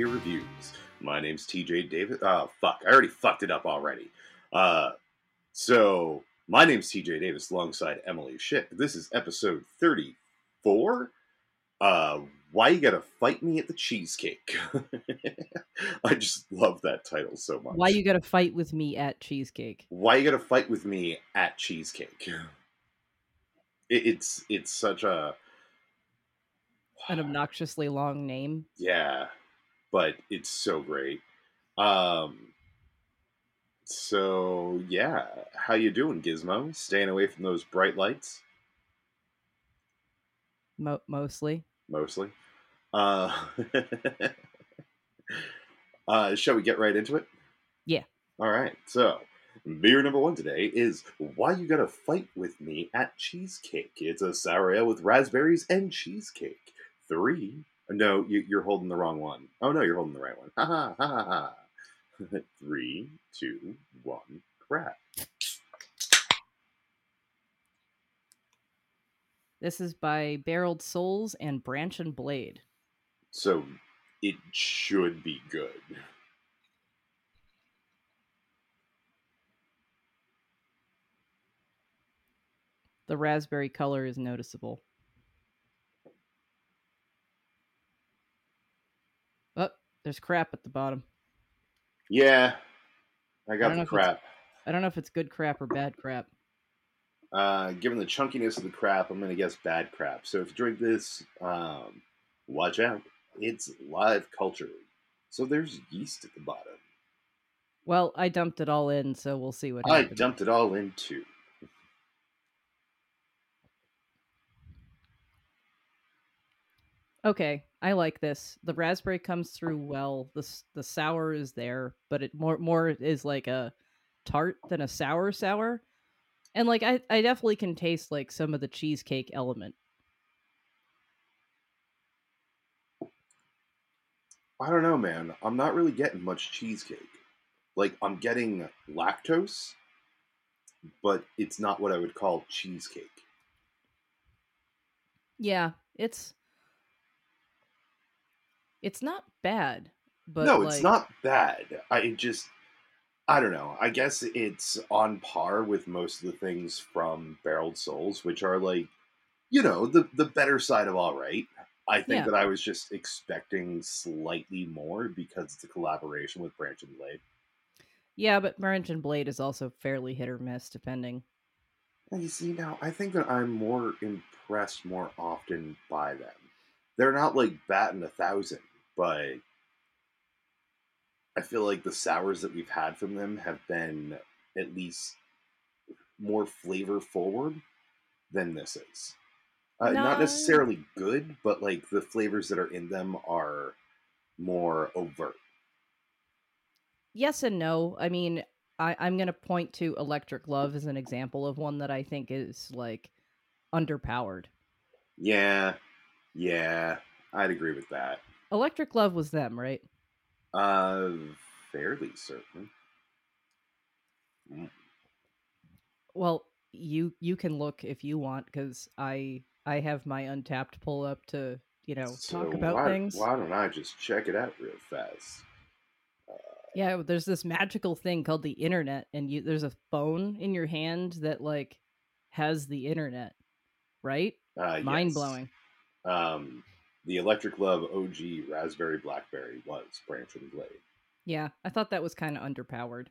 Beer Reviews. My name's TJ Davis. Oh, fuck. I already fucked it up already. Uh, so, my name's TJ Davis alongside Emily Ship. This is episode 34. Uh, Why You Gotta Fight Me at the Cheesecake. I just love that title so much. Why you gotta fight with me at cheesecake? Why You Gotta Fight with Me at Cheesecake. It, it's it's such a An obnoxiously long name. yeah but it's so great. Um so yeah how you doing gizmo? Staying away from those bright lights? Mo- mostly. mostly. Uh uh shall we get right into it? Yeah. all right so beer number one today is why you gotta fight with me at cheesecake. It's a sour ale with raspberries and cheesecake. Three no you, you're holding the wrong one. Oh no you're holding the right one ha ha ha ha ha three two one crap This is by Barreled Souls and Branch and Blade. so it should be good The raspberry color is noticeable. Oh, there's crap at the bottom. yeah i I got don't the crap I don't know if it's good crap or bad crap. Uh, given the chunkiness of the crap, I'm gonna guess bad crap. So if you drink this, um, watch out. It's live culture. So there's yeast at the bottom. Well, I dumped it all in, so we'll see what happens. I happens. dumped it all in too. Okay, I like this. The raspberry comes through well. The the sour is there, but it more more is like a tart than a sour sour. And like I I definitely can taste like some of the cheesecake element. I don't know, man. I'm not really getting much cheesecake. Like I'm getting lactose, but it's not what I would call cheesecake. Yeah, it's it's not bad, but no, like, it's not bad. I just, I don't know. I guess it's on par with most of the things from Barreled Souls, which are like, you know, the the better side of all right. I think Yeah. that I was just expecting slightly more because it's a collaboration with Branch and Blade. Yeah, but Branch and Blade is also fairly hit or miss depending. You see now, I think that I'm more impressed more often by them. They're not like batting a thousand, but I feel like the sours that we've had from them have been at least more flavor forward than this is. Uh, No. Not necessarily good, but like the flavors that are in them are more overt. Yes and no. I mean, I, I'm gonna point to Electric Love as an example of one that I think is like underpowered. Yeah, yeah, I'd agree with that. Electric Love was them, right? Uh, fairly certain. Mm. Well, you you can look if you want because I I have my Untappd pull up to you know So talk about why, things. Why don't I just check it out real fast? Yeah, there's this magical thing called the internet, and you there's a phone in your hand that like has the internet, right? Uh, Mind yes. blowing. Um, the Electric Love OG Raspberry Blackberry was Branch and Blade. Yeah, I thought that was kind of underpowered.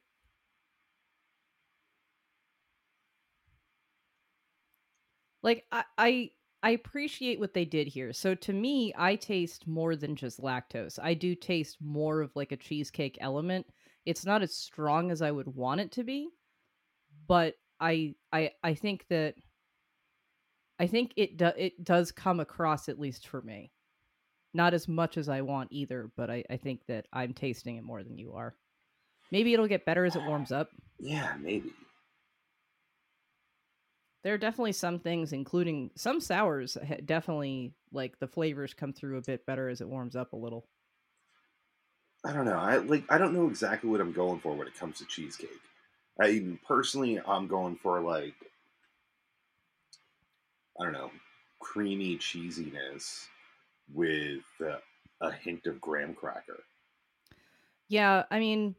Like I, I I appreciate what they did here. So to me, I taste more than just lactose. I do taste more of like a cheesecake element. It's not as strong as I would want it to be, but I I I think that I think it do, it does come across at least for me. Not as much as I want either, but I, I think that I'm tasting it more than you are. Maybe it'll get better as it warms up. Yeah, maybe. There are definitely some things, including some sours, definitely like the flavors come through a bit better as it warms up a little. I don't know. I like. I don't know exactly what I'm going for when it comes to cheesecake. I personally, I'm going for like, I don't know, creamy cheesiness with uh, a hint of graham cracker. Yeah, I mean,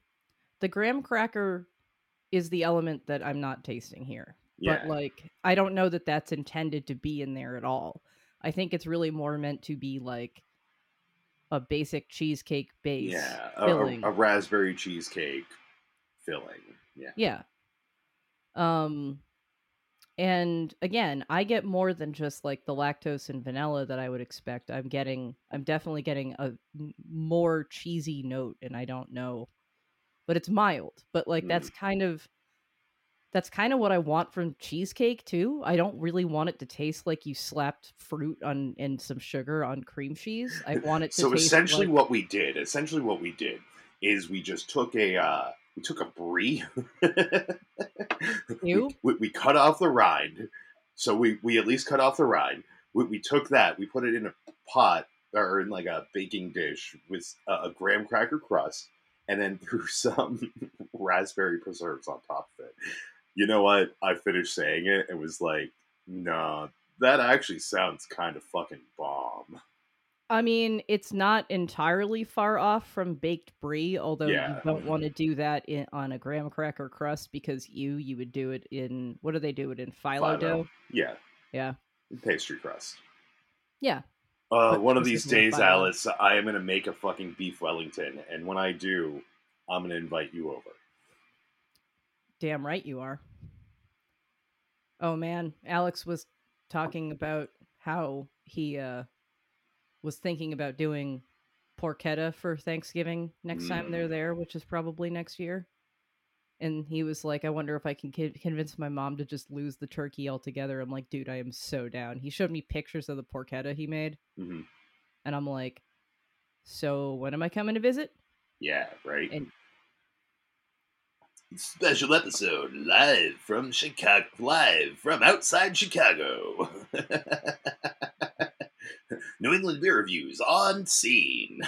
the graham cracker is the element that I'm not tasting here. Yeah. But like, I don't know that that's intended to be in there at all. I think it's really more meant to be like a basic cheesecake base. yeah. A, filling. a raspberry cheesecake filling. Yeah. Yeah. Um and again, I get more than just like the lactose and vanilla that I would expect. I'm getting I'm definitely getting a more cheesy note and I don't know. But it's mild. But like that's kind of that's kind of what I want from cheesecake too. I don't really want it to taste like you slapped fruit on and some sugar on cream cheese. I want it to So essentially, like, what we did, essentially what we did, is we just took a uh, we took a brie. we, we, we cut off the rind, so we we at least cut off the rind. We, we took that, we put it in a pot or in like a baking dish with a, a graham cracker crust, and then threw some raspberry preserves on top of it. You know what? I finished saying it. It was like, nah, that actually sounds kind of fucking bomb. I mean, it's not entirely far off from baked brie, although Yeah. you don't want to do that in, on a graham cracker crust because you you would do it in what do they do it in phyllo, Phyllo. dough? Yeah. Yeah. Pastry crust. Yeah. Uh, one of these days, phyllo. Alice, I am going to make a fucking beef Wellington. And when I do, I'm going to invite you over. Damn right you are. Oh man, Alex was talking about how he uh was thinking about doing porchetta for Thanksgiving next time they're Mm. there, which is probably next year. And he was like, I wonder if I can con- convince my mom to just lose the turkey altogether. I'm like, dude, I am so down. He showed me pictures of the porchetta he made, hmm and I'm like, so when am I coming to visit? Yeah, right? And- Special episode live from Chicago, live from outside Chicago. New England beer reviews on scene.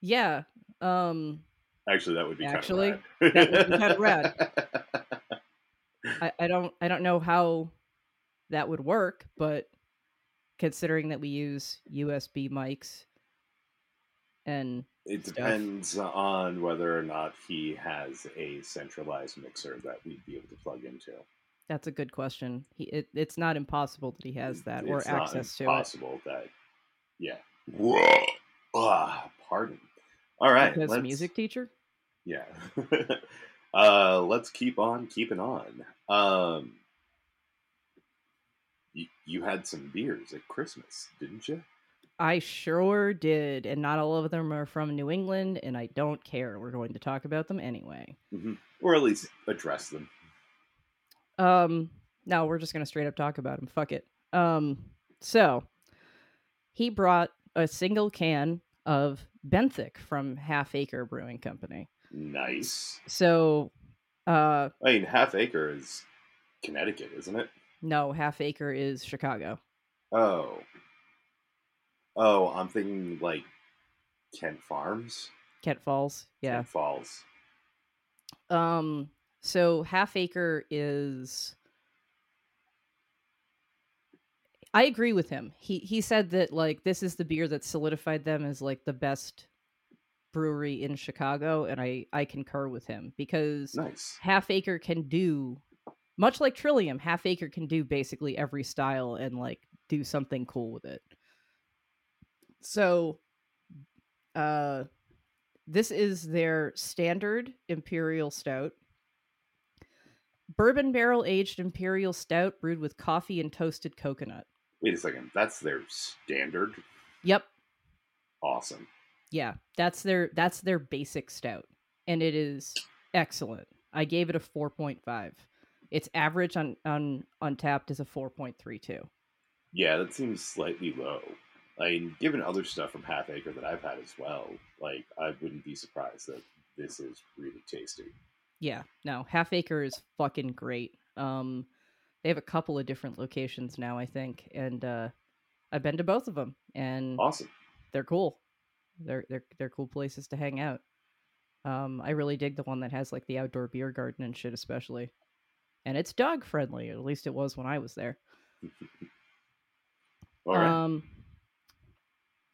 Yeah. Um, Actually, that would be Actually, kind of that would be kinda rad. I, I don't I don't know how that would work, but considering that we use USB mics and It stuff. depends on whether or not he has a centralized mixer that we'd be able to plug into. That's a good question. He it, it's not impossible that he has that or It's not access to it impossible that, yeah. Whoa. Ah, pardon. All right. because let's- music teacher. Yeah. uh, let's keep on keeping on. Um, you, you had some beers at Christmas, didn't you? I sure did, and not all of them are from New England, and I don't care. We're going to talk about them anyway. Or at least address them. Um, no, we're just gonna straight up talk about him. Fuck it. Um, so he brought a single can of Benthic from Half Acre Brewing Company. Nice. So, uh, I mean, Half Acre is Connecticut, isn't it? no, Half Acre is Chicago. Oh. Oh, I'm thinking like Kent Farms. Kent Falls. Yeah. Kent Falls. Um, so Half Acre is. I agree with him. He he said that like this is the beer that solidified them as like the best brewery in Chicago, and I I concur with him because Nice. Half Acre can do much like Trillium. Half Acre can do basically every style and like do something cool with it. So, uh, this is their standard imperial stout. Bourbon barrel aged imperial stout brewed with coffee and toasted coconut. Wait a second. That's their standard. Yep. Awesome. Yeah, that's their that's their basic stout, and it is excellent. I gave it a four point five. Its average on on Untappd is a four point three two. Yeah, that seems slightly low. I mean, given other stuff from Half Acre that I've had as well, like I wouldn't be surprised that this is really tasty. Yeah, no, Half Acre is fucking great. Um, they have a couple of different locations now, I think, and uh, I've been to both of them, and Awesome. they're cool. They're they're they're cool places to hang out. Um, I really dig the one that has like the outdoor beer garden and shit, especially, and it's dog friendly. At least it was when I was there. All right. Um,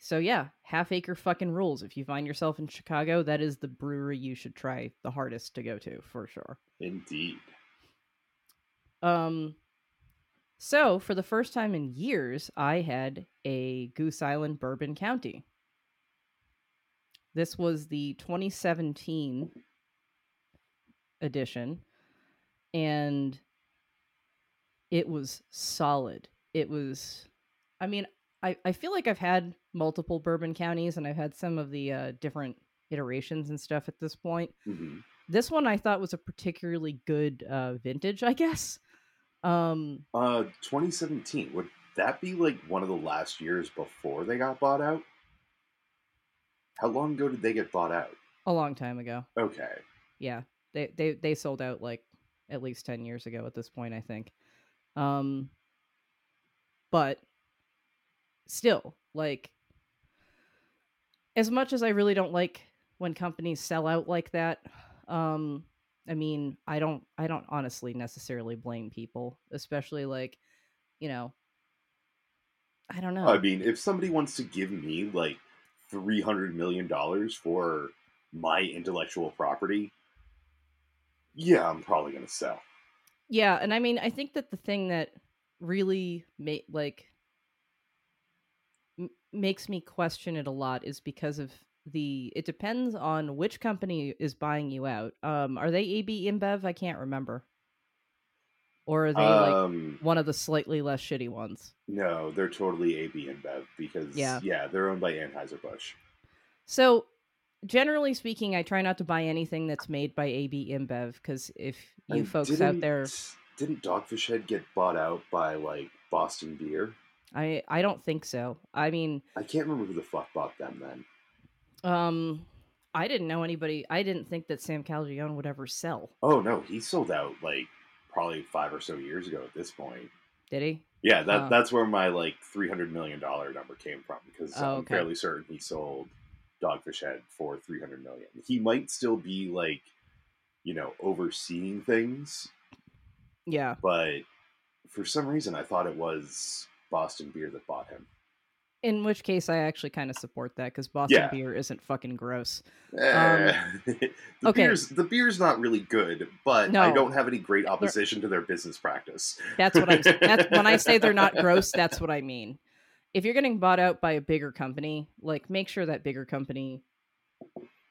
so yeah, half acre fucking rules. If you find yourself in Chicago, that is the brewery you should try the hardest to go to for sure. Indeed. Um so for the first time in years, I had a Goose Island Bourbon County. This was the 2017 edition and it was solid. It was I mean, I, I feel like I've had multiple bourbon counties and I've had some of the uh, different iterations and stuff at this point. hmm This one I thought was a particularly good uh, vintage, I guess. Um, Uh, 2017. Would that be like one of the last years before they got bought out? How long ago did they get bought out? a long time ago. Okay. Yeah, they they they sold out like at least ten years ago at this point, I think. Um, but still, like, as much as I really don't like when companies sell out like that, um, I mean, I don't I don't honestly necessarily blame people, especially like, you know, I don't know. I mean, if somebody wants to give me like $300 million for my intellectual property, yeah, I'm probably going to sell. Yeah, and I mean, I think that the thing that really made like makes me question it a lot is because of the it depends on which company is buying you out. Um are they AB InBev? I can't remember. Or are they like um, one of the slightly less shitty ones? no, they're totally AB InBev because, Yeah. yeah, they're owned by Anheuser-Busch. So, generally speaking, I try not to buy anything that's made by AB InBev because if you And folks out there, Didn't Dogfish Head get bought out by like Boston Beer? I I don't think so. I mean, I can't remember who the fuck bought them then. Um, I didn't know anybody. I didn't think that Sam Calagione would ever sell. Oh no, he sold out like probably five or so years ago at this point. Did he? Yeah, that Oh. that's where my like three hundred million dollar number came from because Oh, I'm okay. fairly certain he sold Dogfish Head for three hundred million. He might still be like, you know, overseeing things, Yeah. but for some reason I thought it was Boston Beer that bought him. In which case, I actually kind of support that because Boston Yeah. beer isn't fucking gross. Eh, the Um, okay. beer's the beer's not really good, but I don't have any great opposition to their business practice. That's what I'm. That's when I say they're not gross. That's what I mean. If you're getting bought out by a bigger company, like make sure that bigger company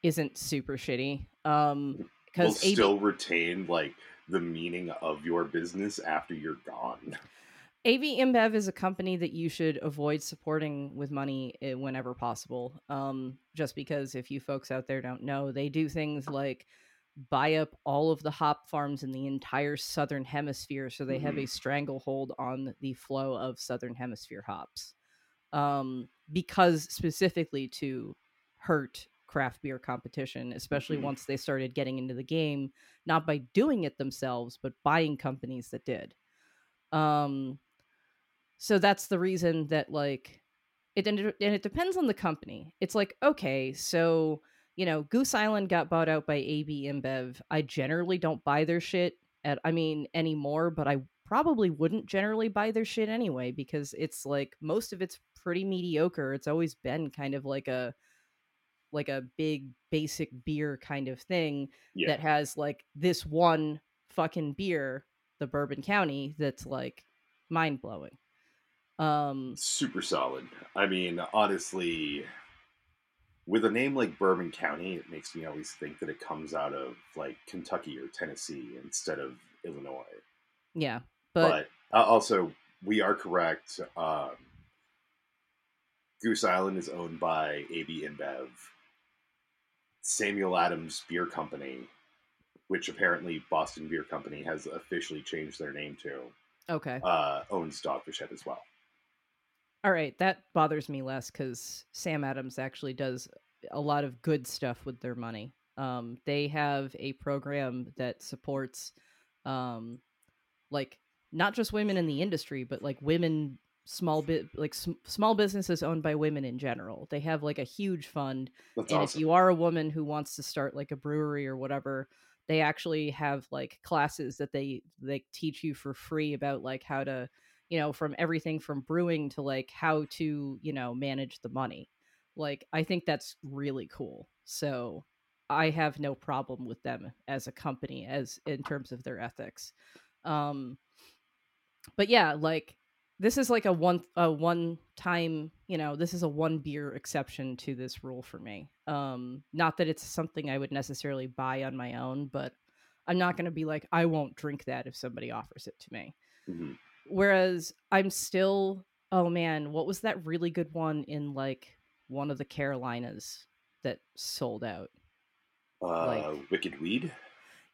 isn't super shitty. Um, will because AB, still retain like the meaning of your business after you're gone. AB InBev is a company that you should avoid supporting with money eh, whenever possible. Um, just because if you folks out there don't know, they do things like buy up all of the hop farms in the entire southern hemisphere so they have a stranglehold on the flow of southern hemisphere hops. Um, because specifically to hurt craft beer competition, especially Mhm. once they started getting into the game, not by doing it themselves, but buying companies that did. Um, so that's the reason that like it and it, and it depends on the company. It's like okay, so you know, Goose Island got bought out by AB InBev. I generally don't buy their shit at I mean anymore, but I probably wouldn't generally buy their shit anyway because it's like most of it's pretty mediocre. It's always been kind of like a like a big basic beer kind of thing Yeah. that has like this one fucking beer, the Bourbon County, that's like mind blowing. Um, Super solid. I mean, honestly, with a name like Bourbon County, it makes me always think that it comes out of like Kentucky or Tennessee instead of Illinois. yeah, But, but, uh, also, we are correct. Um, Goose Island is owned by AB InBev. Samuel Adams Beer Company, which apparently Boston Beer Company has officially changed their name to, okay, uh, owns Dogfish Head as well. All right, that bothers me less because Sam Adams actually does a lot of good stuff with their money. Um, they have a program that supports, um, like not just women in the industry, but like women small bit like sm- small businesses owned by women in general. They have like a huge fund That's and awesome. if you are a woman who wants to start like a brewery or whatever they actually have like classes that they they teach you for free about like how to you know from everything from brewing to like how to you know manage the money Like I think that's really cool. So I have no problem with them as a company as in terms of their ethics. Um but yeah, like this is like a one a one time, you know, this is a one beer exception to this rule for me. Um not that it's something I would necessarily buy on my own, but I'm not going to be like I won't drink that if somebody offers it to me. Mhm. Whereas I'm still oh man, what was that really good one in like one of the Carolinas that sold out? Uh, Like- Wicked Weed.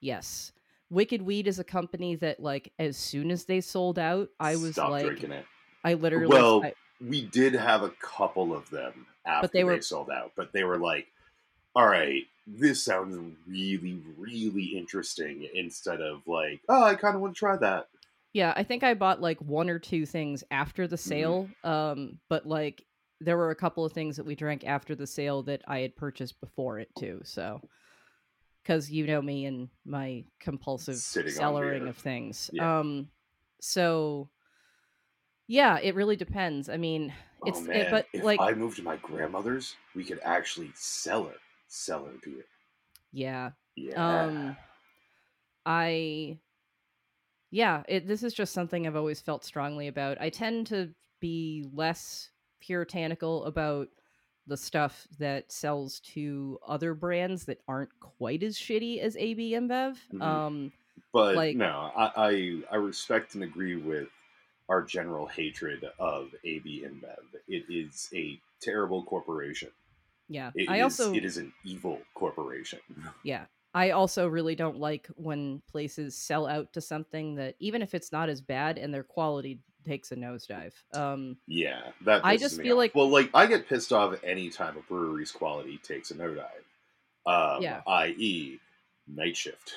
Yes. Wicked Weed is a company that like as soon as they sold out, I was Stop like drinking it. I literally Well, I- we did have a couple of them after they they, were- sold out, but they were like, "All right, this sounds really, really interesting." Instead of like, "Oh, I kind of want to try that." Yeah, I think I bought like one or two things after the Mm-hmm. sale. Um but like there were a couple of things that we drank after the sale that I had purchased before it too. So cuz you know me and my compulsive Sitting cellaring of things. Yeah. Um so yeah, it really depends. I mean, it's oh it- but if like I moved to my grandmother's, we could actually cellar cellar beer. yeah. Yeah. Um I yeah, it this is just something I've always felt strongly about. I tend to be less puritanical about the stuff that sells to other brands that aren't quite as shitty as AB InBev. Mhm. Um but like- no, I, I I respect and agree with our general hatred of AB InBev. It is a terrible corporation. yeah. It I is- also it is an evil corporation. Yeah. I also really don't like when places sell out to something that even if it's not as bad and their quality takes a nosedive. Um Yeah, that. I just feel off. like- well, like I get pissed off any time a brewery's quality takes a nosedive. Um, Yeah. I.e., Night Shift.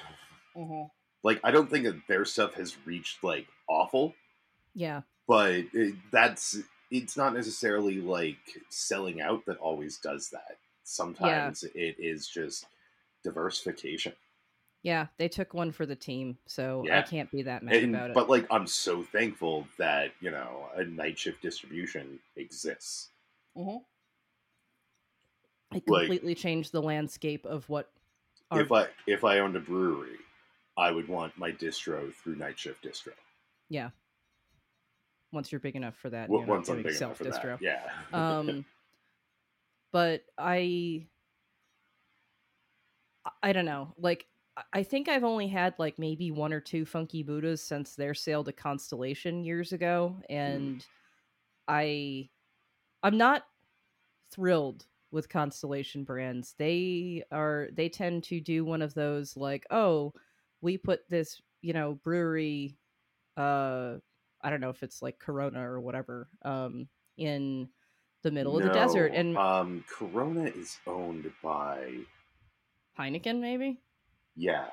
Like I don't think that their stuff has reached like awful, yeah. but it, that's it's not necessarily like selling out that always does that. Sometimes it is just diversification. Yeah, they took one for the team, so I can't be that mad And, about it. but like I'm so thankful that you know a night shift distribution exists. it like- completely changed the landscape of what our if I if I owned a brewery, I would want my distro through Night Shift Distro. Yeah. Once you're big enough for that. W- you're not once I'm big enough for that, self-distro. yeah. um but i I- don't know like I- i think i've only had like maybe one or two funky buddhas since their sale to constellation years ago and i i'm not thrilled with constellation brands. They are they tend to do one of those like oh we put this you know brewery uh i don't know if it's like corona or whatever um in the middle of the desert and um, Corona is owned by heineken maybe yeah.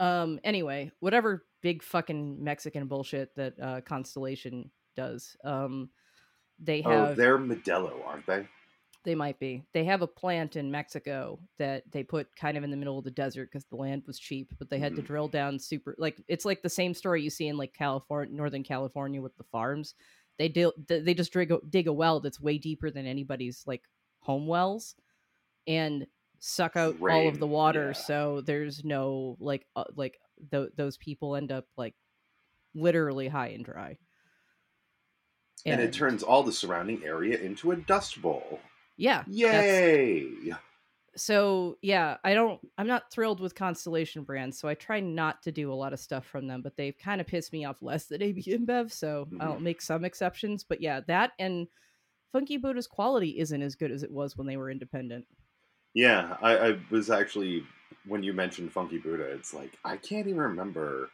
um anyway whatever big fucking mexican bullshit that uh constellation does um they have. Oh, have they're Modelo, aren't they? They might be. They have a plant in Mexico that they put kind of in the middle of the desert because the land was cheap, but they had to Mhm. drill down super like it's like the same story you see in like California, Northern California with the farms. They do they just dig a, dig a well that's way deeper than anybody's like home wells and suck out all of the water yeah. so there's no like uh, like th- those people end up like literally high and dry. And, it turns all the surrounding area into a dust bowl. yeah, Yay! so yeah i don't i'm not thrilled with constellation brands so i try not to do a lot of stuff from them but they've kind of pissed me off less than ab InBev, so i'll Mhm. make some exceptions but yeah that and funky buddha's quality isn't as good as it was when they were independent Yeah, I, I was actually when you mentioned Funky Buddha, it's like I can't even remember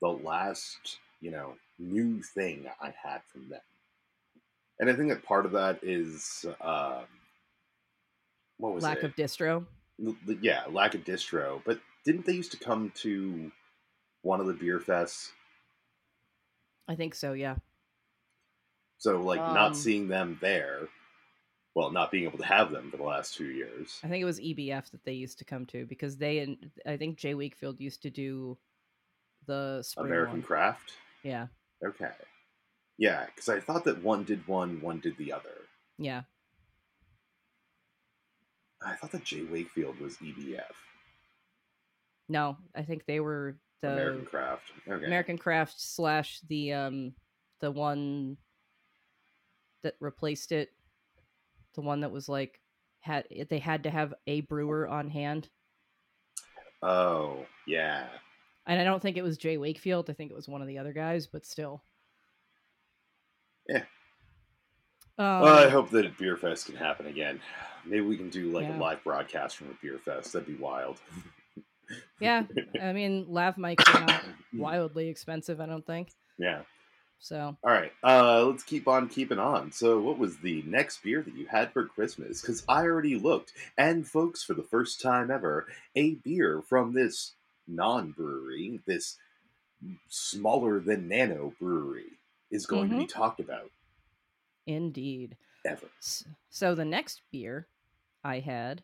the last you know new thing I had from them, and I think that part of that is um, what was lack it? of distro L- yeah, lack of distro. But didn't they used to come to one of the beer fests? i think so yeah So like Um, not seeing them there, well, not being able to have them for the last two years. i think it was ebf that they used to come to because they and i think jay wakefield used to do the spring American one. Craft. yeah Okay. Yeah, because I thought that one did one, one did the other. yeah I thought that Jay Wakefield was EBF. No, I think they were the American Craft. Okay. American Craft slash the um the one that replaced it, the one that was like had they had to have a brewer on hand, Oh, yeah. and I don't think it was Jay Wakefield. I think it was one of the other guys, but still. Yeah. Um, well, I hope that Beer Fest can happen again. Maybe we can do like Yeah. a live broadcast from a Beer Fest. That'd be wild. yeah, I mean, lav mics are not wildly expensive. I don't think Yeah. So. All right. Uh, let's keep on keeping on. So, what was the next beer that you had for Christmas? Because I already looked, and folks, for the first time ever, a beer from this non-brewery, this smaller than nano brewery, is going to be talked about Indeed. ever. So the next beer I had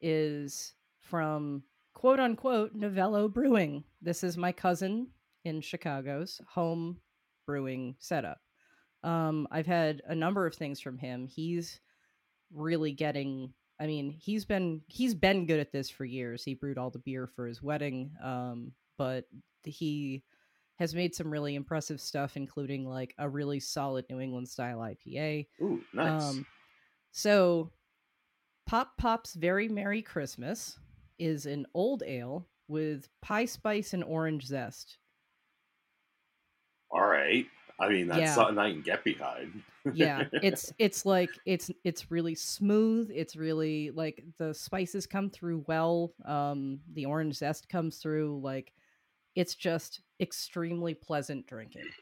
is from quote unquote Novello Brewing. This is my cousin in Chicago's home brewing setup. Um, I've had a number of things from him. He's really getting I mean, he's been he's been good at this for years. He brewed all the beer for his wedding. Um, but he has made some really impressive stuff, including like a really solid New England style IPA. Ooh, nice. Um, so, Pop Pop's Very Merry Christmas is an old ale with pie spice and orange zest. All right. I mean, that's Yeah. something I can get behind. Yeah, it's it's like it's it's really smooth. It's really like the spices come through well. Um, the orange zest comes through. Like, it's just extremely pleasant drinking.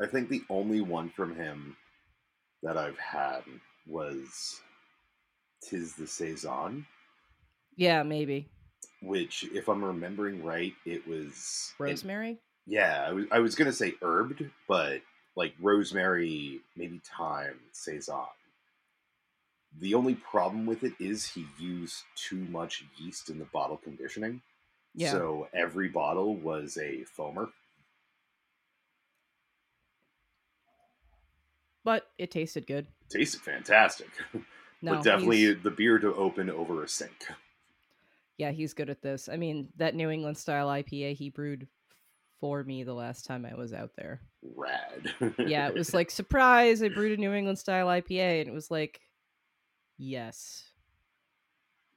I think the only one from him that I've had was Tis the Saison, Yeah, maybe which, if I'm remembering right, it was rosemary. Yeah, I was, I was gonna say herbed, but like rosemary, maybe thyme, saison. The only problem with it is he used too much yeast in the bottle conditioning. Yeah. So every bottle was a foamer. but it tasted good. Tasted fantastic. No, but definitely the beer to open over a sink. Yeah, he's good at this. I mean, that New England style IPA he brewed for me the last time I was out there. Rad. Yeah, it was like surprise, I brewed a New England style IPA and it was like yes.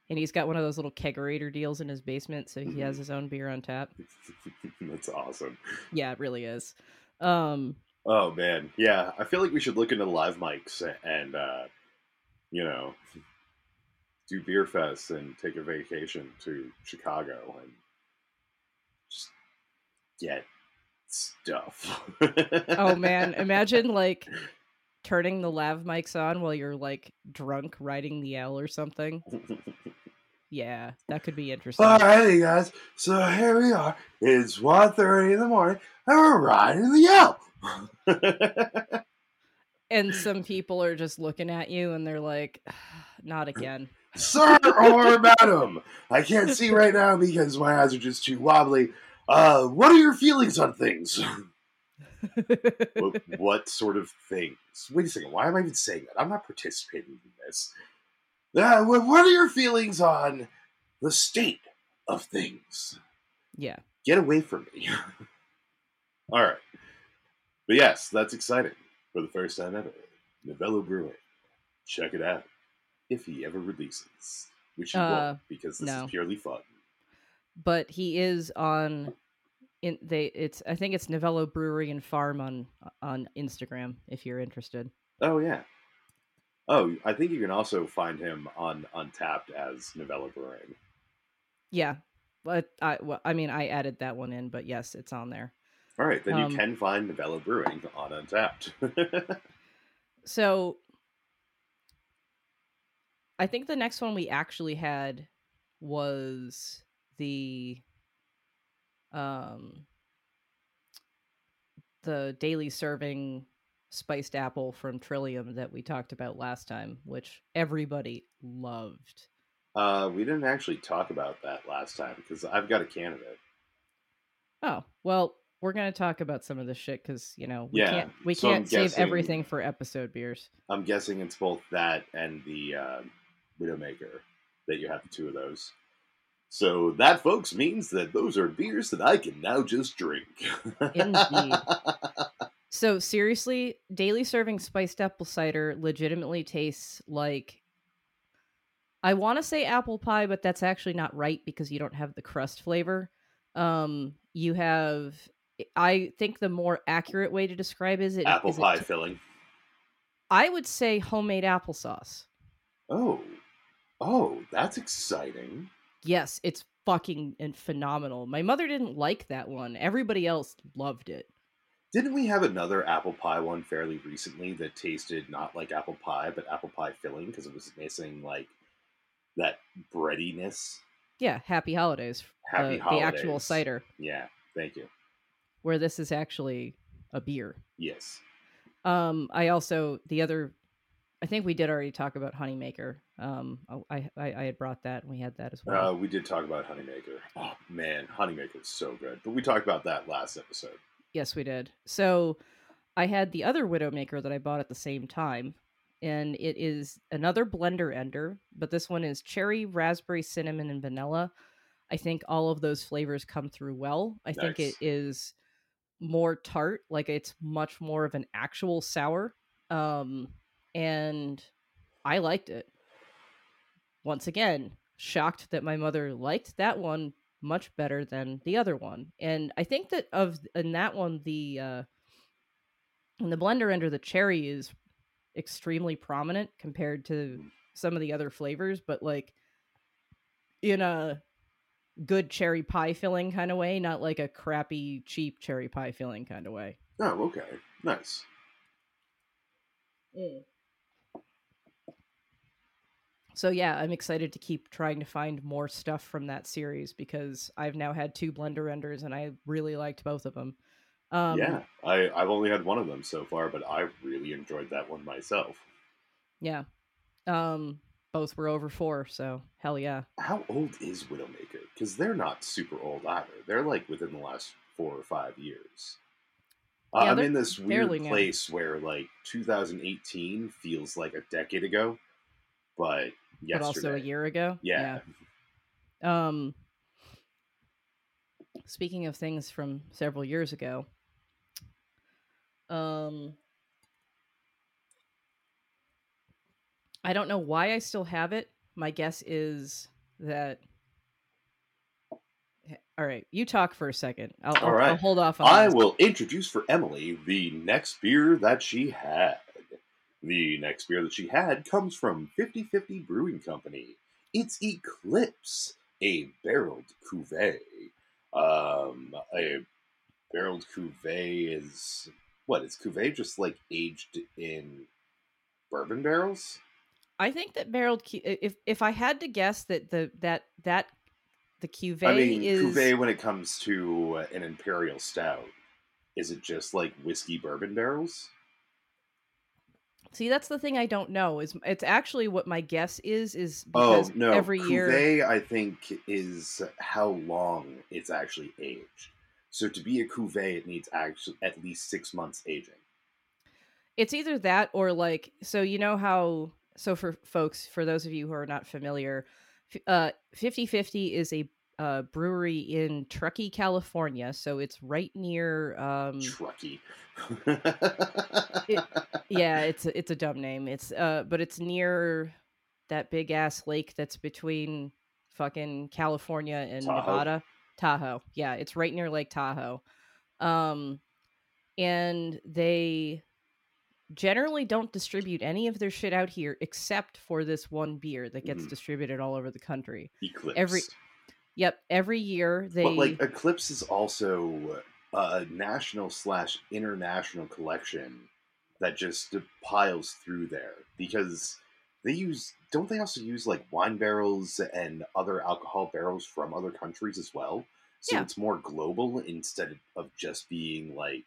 And he's got one of those little kegerator deals in his basement so he has his own beer on tap. That's awesome. Yeah, it really is. Um Oh man, yeah. I feel like we should look into live mics and uh, you know do beer fest and take a vacation to Chicago and get stuff. oh man, imagine like turning the lav mics on while you're like drunk riding the L or something. Yeah, that could be interesting. Alrighty, guys. So here we are. It's 1.30 in the morning, and we're riding the L. and some people are just looking at you and they're like not again Sir or madam, I can't see right now because my eyes are just too wobbly. Uh, what are your feelings on things? what, what sort of things? Wait a second. Why am I even saying that? I'm not participating in this. Uh, what, what are your feelings on the state of things? yeah Get away from me. All right. But yes, that's exciting for the first time ever. Novello Brewing. Check it out if he ever releases, which he Uh, won't because this no. is purely fun. But he is on in they it's i think it's novello brewery and farm on on instagram if you're interested Oh yeah. Oh, I think you can also find him on Untappd as Novello Brewing. yeah but i well, i mean i added that one in but yes it's on there All right, then Um, you can find Novello Brewing on Untappd. so i think the next one we actually had was the um the daily serving spiced apple from trillium that we talked about last time which everybody loved uh, we didn't actually talk about that last time because I've got a can of it. oh well we're gonna talk about some of this shit because you know we Yeah, can't we so I'm can't save guessing- everything for episode beers I'm guessing it's both that and the uh, Widowmaker that you have the two of those. So that, folks, means that those are beers that I can now just drink. Indeed. So seriously, daily serving spiced apple cider legitimately tastes like I want to say apple pie, but that's actually not right because you don't have the crust flavor. Um, you have I think the more accurate way to describe is it Apple is pie it, filling. I would say homemade applesauce. Oh, oh, that's exciting. Yes, it's fucking and phenomenal. My mother didn't like that one. Everybody else loved it. Didn't we have another apple pie one fairly recently that tasted not like apple pie, but apple pie filling because it was missing like that breadiness? Yeah, happy holidays. Happy the, holidays. the actual cider, Yeah, thank you. where this is actually a beer. Yes. Um, I also the other, I think we did already talk about Honeymaker. Um, I I, I had brought that and we had that as well. Uh, we did talk about Honeymaker. Oh man, Honeymaker is so good. But we talked about that last episode. yes, we did. So I had the other Widowmaker that I bought at the same time, and it is another blender ender, but this one is cherry, raspberry, cinnamon, and vanilla. I think all of those flavors come through well. I think it is more tart, like it's much more of an actual sour. Um, and I liked it. Once again, shocked that my mother liked that one much better than the other one. And I think that of in that one the uh in the blender under the cherry is extremely prominent compared to some of the other flavors, but like in a good cherry pie filling kind of way, not like a crappy cheap cherry pie filling kind of way. Oh, okay. Nice. So yeah, I'm excited to keep trying to find more stuff from that series because I've now had two blender enders and I really liked both of them. Um, yeah, I, I've only had one of them so far, but I really enjoyed that one myself. yeah. Um, both were over four, so hell yeah. How old is Widowmaker? Because they're not super old either. They're like within the last four or five years. Uh, Yeah, I'm in this weird place where like 2018 feels like a decade ago, but yesterday. But also a year ago. Yeah. Yeah. Um, speaking of things from several years ago, um, I don't know why I still have it. My guess is that. All right, you talk for a second. I'll, I'll, All right. I'll hold off on. I will introduce for Emily the next beer that she had. The next beer that she had comes from 5050 Brewing Company. It's Eclipse, a barreled cuvee. Um, a barreled cuvee is what? Is cuvee just like aged in bourbon barrels? I think that barreled. If if I had to guess that the that that the cuvee I mean, is cuvee when it comes to an imperial stout, is it just like whiskey bourbon barrels? See, that's the thing I don't know. Is it's actually what my guess is is Oh because no! every year cuvee, I think, is how long it's actually aged. So to be a cuvee, it needs actually at least six months aging. it's either that or like so you know how so for folks for those of you who are not familiar, uh 5050 is a uh, brewery in Truckee, California. So it's right near um Truckee. yeah, it's a, it's a dumb name. It's uh but it's near that big ass lake that's between fucking California and Tahoe. Nevada. Tahoe. Yeah, it's right near Lake Tahoe. Um and they generally don't distribute any of their shit out here except for this one beer that gets Mhm. distributed all over the country. Eclipse. Every- Yep, every year they But like Eclipse is also a national slash international collection that just piles through there because they use don't they also use like wine barrels and other alcohol barrels from other countries as well so Yeah. it's more global instead of just being like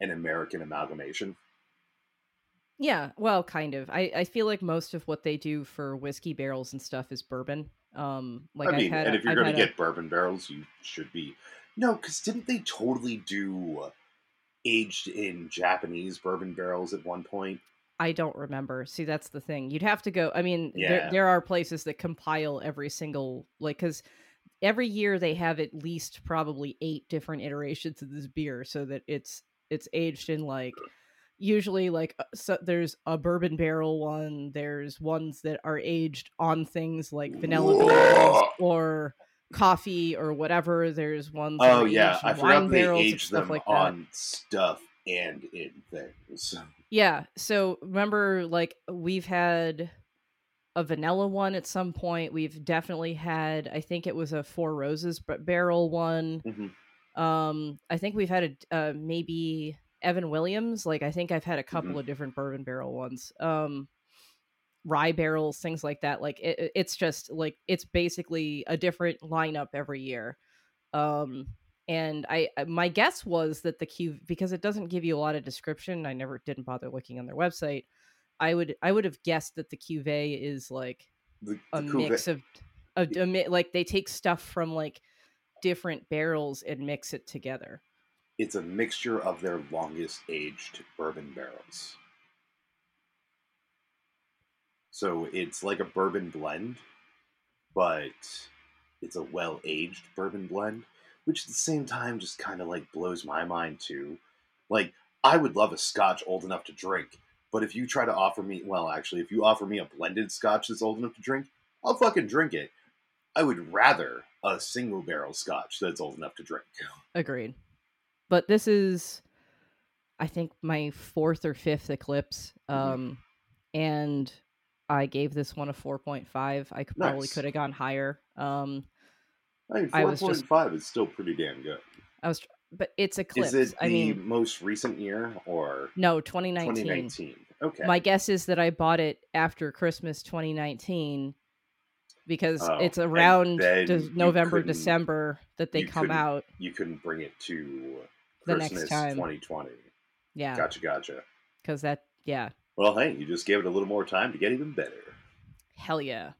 an american amalgamation Yeah, well, kind of. I, I feel like most of what they do for whiskey barrels and stuff is bourbon. Um, like i mean I've had, and if you're going to had a- get bourbon barrels you should be no because didn't they totally do aged in japanese bourbon barrels at one point I don't remember. See, that's the thing. You'd have to go. I mean, Yeah. there there are places that compile every single like because every year they have at least probably eight different iterations of this beer, so that it's it's aged in like usually like uh, so there's a bourbon barrel one. There's ones that are aged on things like vanilla beans or coffee or whatever. There's ones. that Oh yeah, aged I forgot they barrels age stuff them like on stuff and in things. Yeah. So remember, like we've had a vanilla one at some point. We've definitely had. I think it was a Four Roses barrel one. Mhm. Um, I think we've had a uh, maybe Evan Williams. Like I think I've had a couple Mhm. of different bourbon barrel ones. Um, rye barrels, things like that. Like it, it- it's just like it's basically a different lineup every year. Um, and I my guess was that the Q because it doesn't give you a lot of description. I never didn't bother looking on their website. I would I would have guessed that the cuvee is like The, a the Cuvée- mix of a, a mi- like they take stuff from like different barrels and mix it together. It's a mixture of their longest aged bourbon barrels. So it's like a bourbon blend, but it's a well aged bourbon blend, which at the same time just kind of like blows my mind too. Like, I would love a scotch old enough to drink, but if you try to offer me, well, actually, if you offer me a blended scotch that's old enough to drink, I'll fucking drink it. I would rather a single barrel scotch that's old enough to drink. Agreed. But this is I think my fourth or fifth eclipse. Um and I gave this one a 4.5. I could probably could have gone higher. Um I mean, I four was point just- five is still pretty damn good. I was but it's eclipse. Is it the I mean most recent year or no, 2019. 2019? Okay. My guess is that I bought it after Christmas 2019 because Oh, it's around November, December that they come out. you couldn't bring it to The next time. 2020. Yeah, Gotcha, gotcha. because that yeah, Well, hey, you just gave it a little more time to get even better. hell yeah.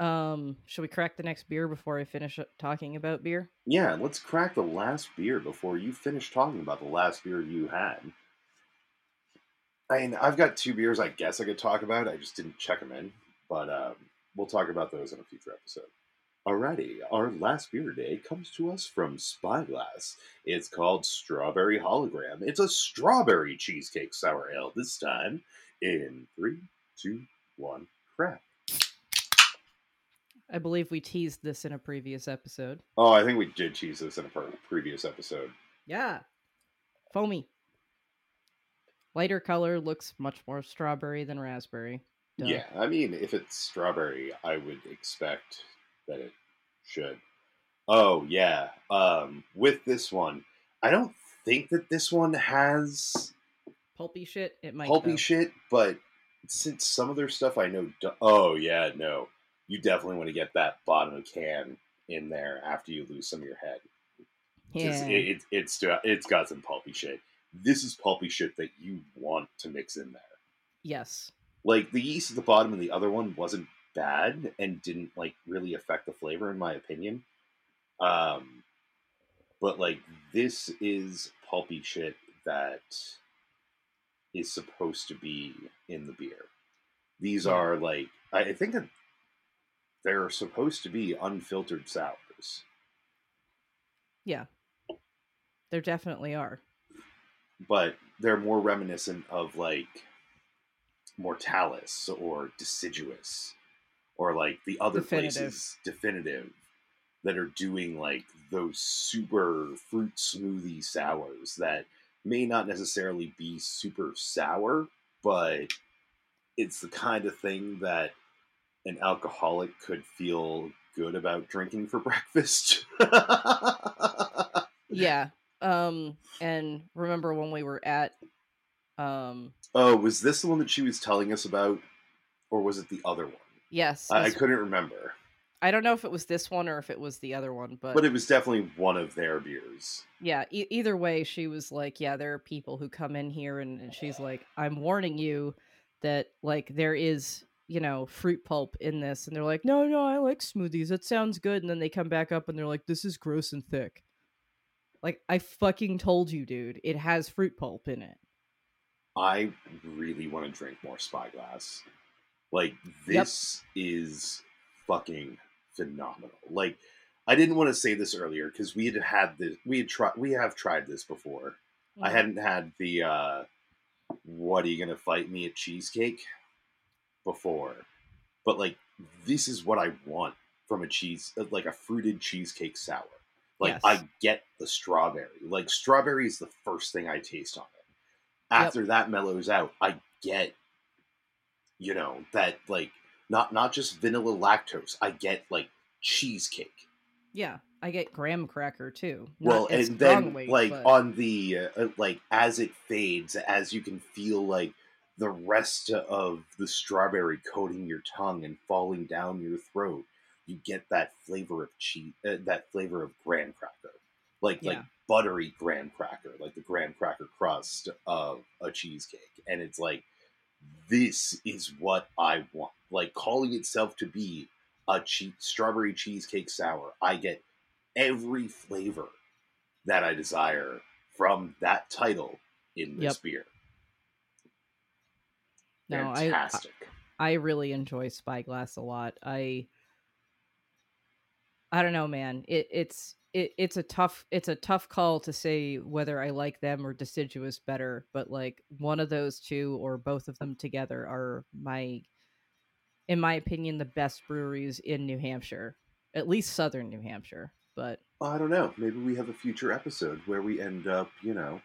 Um, should we crack the next beer before I finish talking about beer? Yeah, let's crack the last beer before you finish talking about the last beer you had. I mean, I've got two beers I guess I could talk about. I just didn't check them in, but um, we'll talk about those in a future episode. Alrighty, our last beer today comes to us from Spyglass. It's called Strawberry Hologram. It's a strawberry cheesecake sour ale this time. In three, two, one, crack. I believe we teased this in a previous episode. Oh, I think we did cheese this in a previous episode. Yeah. Foamy. Lighter color looks much more strawberry than raspberry. Duh. Yeah, I mean, if it's strawberry, I would expect that it should. Oh yeah, um, with this one, I don't think that this one has Pulpy shit, it might pulpy though. shit, but since some of their stuff I know, do- oh yeah, no, you definitely want to get that bottom can in there after you lose some of your head. Yeah. it, it, it's it's got some pulpy shit. This is pulpy shit that you want to mix in there. yes. like the yeast at the bottom and the other one wasn't bad and didn't like really affect the flavor in my opinion. Um but like this is pulpy shit that is supposed to be in the beer. These are like i I think that they're supposed to be unfiltered sours. Yeah. There definitely are. but they're more reminiscent of like Mortalis or Deciduous or like the other Definitive. places definitive that are doing like those super fruit smoothie sours that may not necessarily be super sour, but it's the kind of thing that an alcoholic could feel good about drinking for breakfast. Yeah. Um and remember when we were at um Oh, was this the one that she was telling us about, or was it the other one? Yes. I, I couldn't remember, I don't know if it was this one or if it was the other one, but, but it was definitely one of their beers. yeah, e- either way she was like, yeah, there are people who come in here and, and she's like, I'm warning you that like there is, you know, fruit pulp in this and they're like, "No, no, I like smoothies. It sounds good." And then they come back up and they're like, "This is gross and thick." Like I fucking told you, dude. It has fruit pulp in it. I really want to drink more Spyglass. Like this is fucking phenomenal. Like I didn't want to say this earlier because we had had this. We had tried. We have tried this before. I Mhm. hadn't had the. uh What are you gonna fight me at cheesecake? Before, but like this is what I want from a cheese, uh, like a fruited cheesecake sour. Like Yes. I get the strawberry. Like strawberry is the first thing I taste on it. After that mellows out, I get, you know, that like not not just vanilla lactose. I get like cheesecake. Yeah, I get graham cracker too. well, and then like but- on the uh, uh, like as it fades, as you can feel like the rest of the strawberry coating your tongue and falling down your throat, you get that flavor of cheese, uh, that flavor of graham cracker, like like buttery graham cracker, like the graham cracker crust of a cheesecake, and it's like this is what I want. Like calling itself to be a cheap strawberry cheesecake sour, I get every flavor that I desire from that title in this Yep. beer. no, I, Fantastic. I really enjoy Spyglass a lot. I I don't know, man. It it's it, it's a tough it's a tough call to say whether I like them or Deciduous better, but like one of those two or both of them together are my in my opinion the best breweries in New Hampshire. At least southern New Hampshire. But I don't know. Maybe we have a future episode where we end up, you know,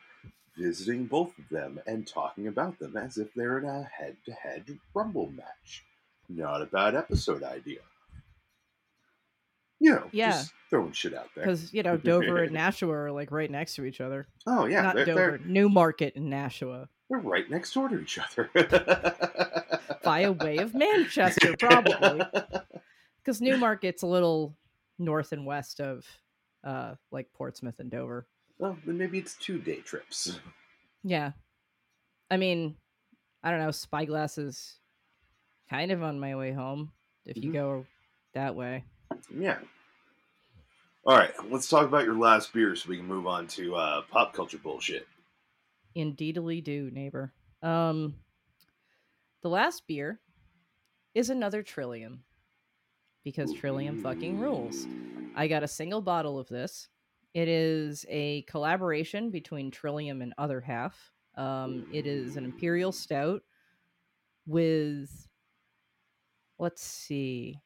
visiting both of them and talking about them as if they're in a head to head rumble match. Not a bad episode idea. You know, Yeah. just throwing shit out there. because you know Dover and Nashua are like right next to each other. Oh, yeah. Not they're, Dover, they're, Newmarket and Nashua. they're right next door to each other. By way of Manchester, probably. because Newmarket's a little north and west of uh like Portsmouth and Dover. Well, then maybe it's two day trips. Yeah. I mean, I don't know, Spyglass is kind of on my way home if you Mhm. go that way. Yeah. All right, let's talk about your last beer so we can move on to uh, pop culture bullshit. Indeedly do, neighbor. Um the last beer is another Trillium. Because Trillium fucking rules. I got a single bottle of this. It is a collaboration between Trillium and Other Half. Um, it is an imperial stout with, let's see,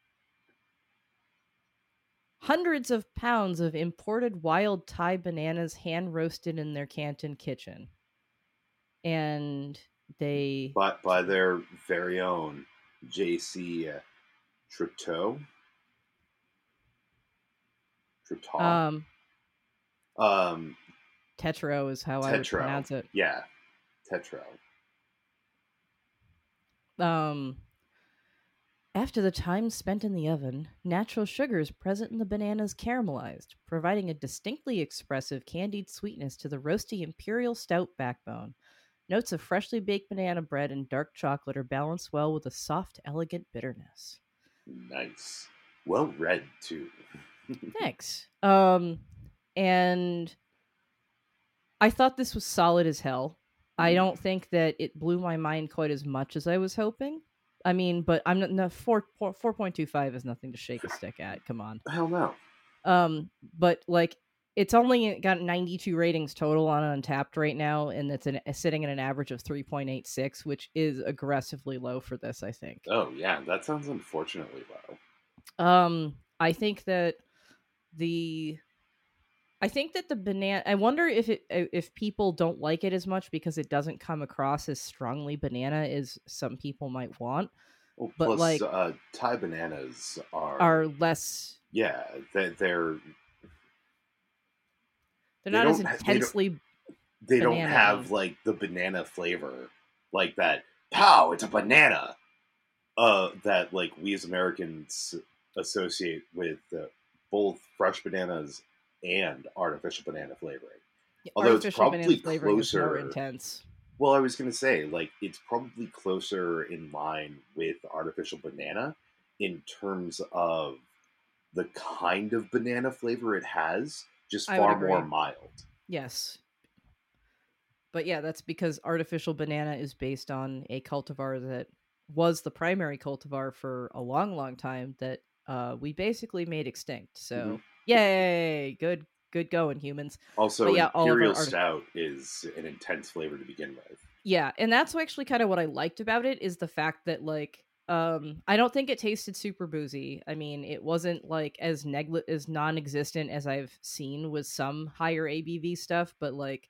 hundreds of pounds of imported wild Thai bananas hand roasted in their Canton kitchen. And they, By, by their very own J.C. Trudeau. Trudeau. um, um, Tetro is how I would Tetro. pronounce it. yeah, Tetro. Um, after the time spent in the oven, natural sugars present in the bananas caramelized, providing a distinctly expressive candied sweetness to the roasty imperial stout backbone. Notes of freshly baked banana bread and dark chocolate are balanced well with a soft, elegant bitterness. Nice. Well read, too. Thanks. Um, and I thought this was solid as hell. I don't think that it blew my mind quite as much as I was hoping. I mean, but I'm not no, four four point two five is nothing to shake a stick at. Come on. Hell no. Um, but like it's only got 92 ratings total on Untappd right now, and it's an, sitting at an average of 3.86, which is aggressively low for this. I think. Oh, yeah, that sounds unfortunately low. Um, I think that the I think that the banana I wonder if it if people don't like it as much because it doesn't come across as strongly banana as some people might want Well, But, plus, like- uh, Thai bananas are. are less yeah, they, they're they're They not as don't they don't- intensely they don't have like the banana flavor like that pow it's a banana uh that like we as americans associate with uh, both fresh bananas and artificial banana flavoring Although it's artificial probably flavoring is more closer- intense. well i was gonna say like it's probably closer in line with artificial banana in terms of the kind of banana flavor it has just far more mild Yes. but yeah, that's because artificial banana is based on a cultivar that was the primary cultivar for a long, long time that uh, we basically made extinct. So Mhm. Yay, good, good going, humans. Also, But yeah, Imperial Stout is an intense flavor to begin with. Yeah, and that's actually kind of what I liked about it is the fact that like um I don't think it tasted super boozy. I mean, it wasn't like as negli- as non-existent as I've seen with some higher ABV stuff, but like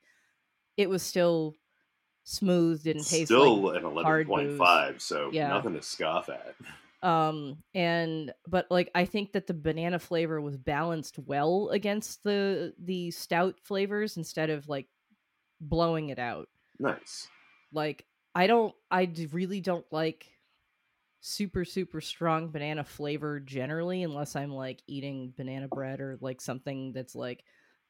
it was still smooth, didn't taste Still like an 11.5, so Yeah. nothing to scoff at. um and but like I think that the banana flavor was balanced well against the the stout flavors instead of like blowing it out. Nice. like i don't i really don't like super super strong banana flavor generally unless i'm like eating banana bread or like something that's like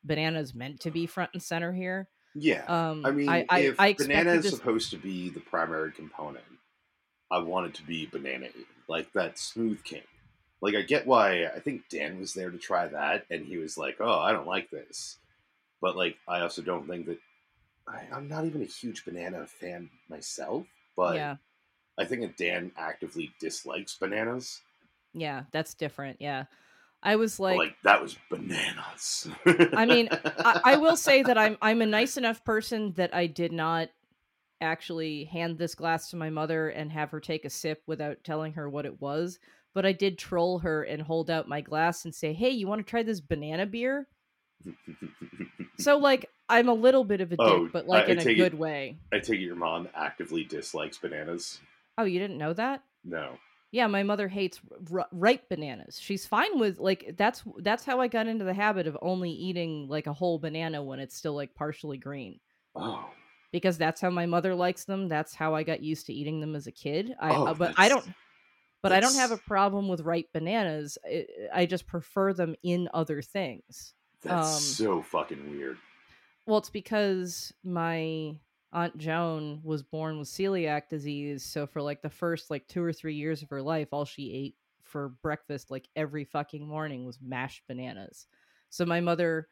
bananas meant to be front and center here Yeah. um I mean, i i, banana is this supposed to be the primary component, I want it to be banana, like that smooth king. Like I get why I think Dan was there to try that, and he was like, "Oh, I don't like this," but like I also don't think that I, I'm not even a huge banana fan myself. But yeah I think that Dan actively dislikes bananas. yeah that's different yeah i was Like, like, that was bananas. I mean, I, I will say that i'm i'm a nice enough person that i did not actually hand this glass to my mother and have her take a sip without telling her what it was but i did troll her and hold out my glass and say hey you want to try this banana beer so like i'm a little bit of a oh, dick Oh, but like I- I in a take it- good way I take it your mom actively dislikes bananas. oh you didn't know that No. yeah my mother hates r- ripe bananas she's fine with like that's that's how i got into the habit of only eating like a whole banana when it's still like partially green Oh. Because that's how my mother likes them. That's how I got used to eating them as a kid. I Oh, uh, but I don't but I don't have a problem with ripe bananas. I, I just prefer them in other things. That's Um, so fucking weird. Well, it's because my aunt Joan was born with celiac disease, so for like the first like 2 or 3 years of her life all she ate for breakfast like every fucking morning was mashed bananas. So my mother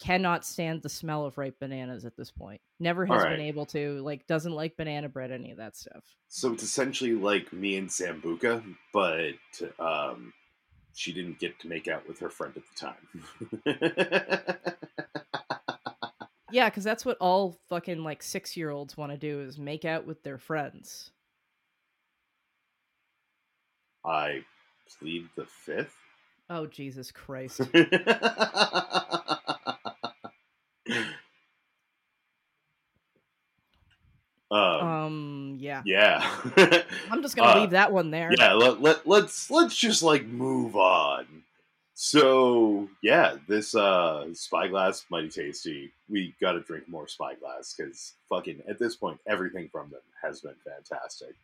cannot stand the smell of ripe bananas at this point. Never has Alright. been able to, like doesn't like banana bread any of that stuff. So it's essentially like me and Sambuca, but um, she didn't get to make out with her friend at the time. Yeah, cuz that's what all fucking like 6-year-olds want to do is make out with their friends. I plead the fifth. Oh Jesus Christ. um, um yeah. yeah. I'm just going to Uh, leave that one there. yeah let, let, let's let's just like move on so yeah this uh spyglass mighty tasty we gotta drink more spyglass because fucking at this point everything from them has been fantastic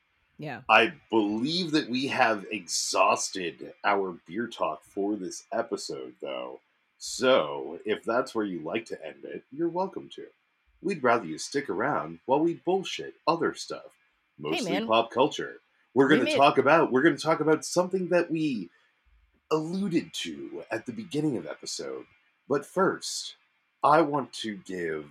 Yeah. i believe that we have exhausted our beer talk for this episode though. So if that's where you like to end it you're welcome to. We'd rather you stick around while we bullshit other stuff mostly man. pop culture. We're going to talk about we're going to talk about something that we alluded to at the beginning of episode. But first i want to give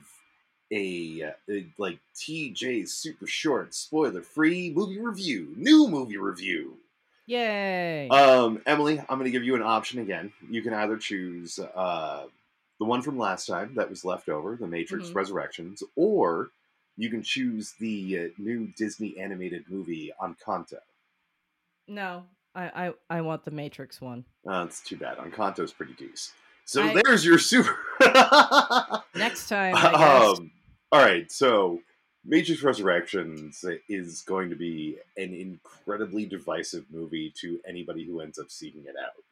a, a like tj super short spoiler free movie review new movie review Yay. um emily i'm going to give you an option again you can either choose uh the one from last time that was left over the matrix Mhm. resurrections or you can choose the uh, new disney animated movie encanto no, I, I I want the Matrix one. Uh, it's too bad. Encanto's pretty decent. So I- there's your super. Next time, I guess. um, all right. So Matrix Resurrections is going to be an incredibly divisive movie to anybody who ends up seeking it out.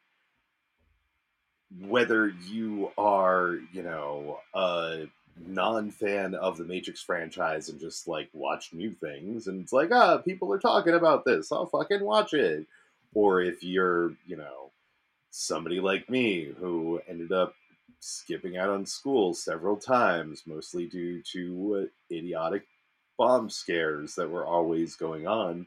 Whether you are, you know, a non-fan of the Matrix franchise and just like watch new things, and it's like, ah, people are talking about this, I'll fucking watch it. Or if you're, you know, somebody like me who ended up skipping out on school several times, mostly due to uh, idiotic bomb scares that were always going on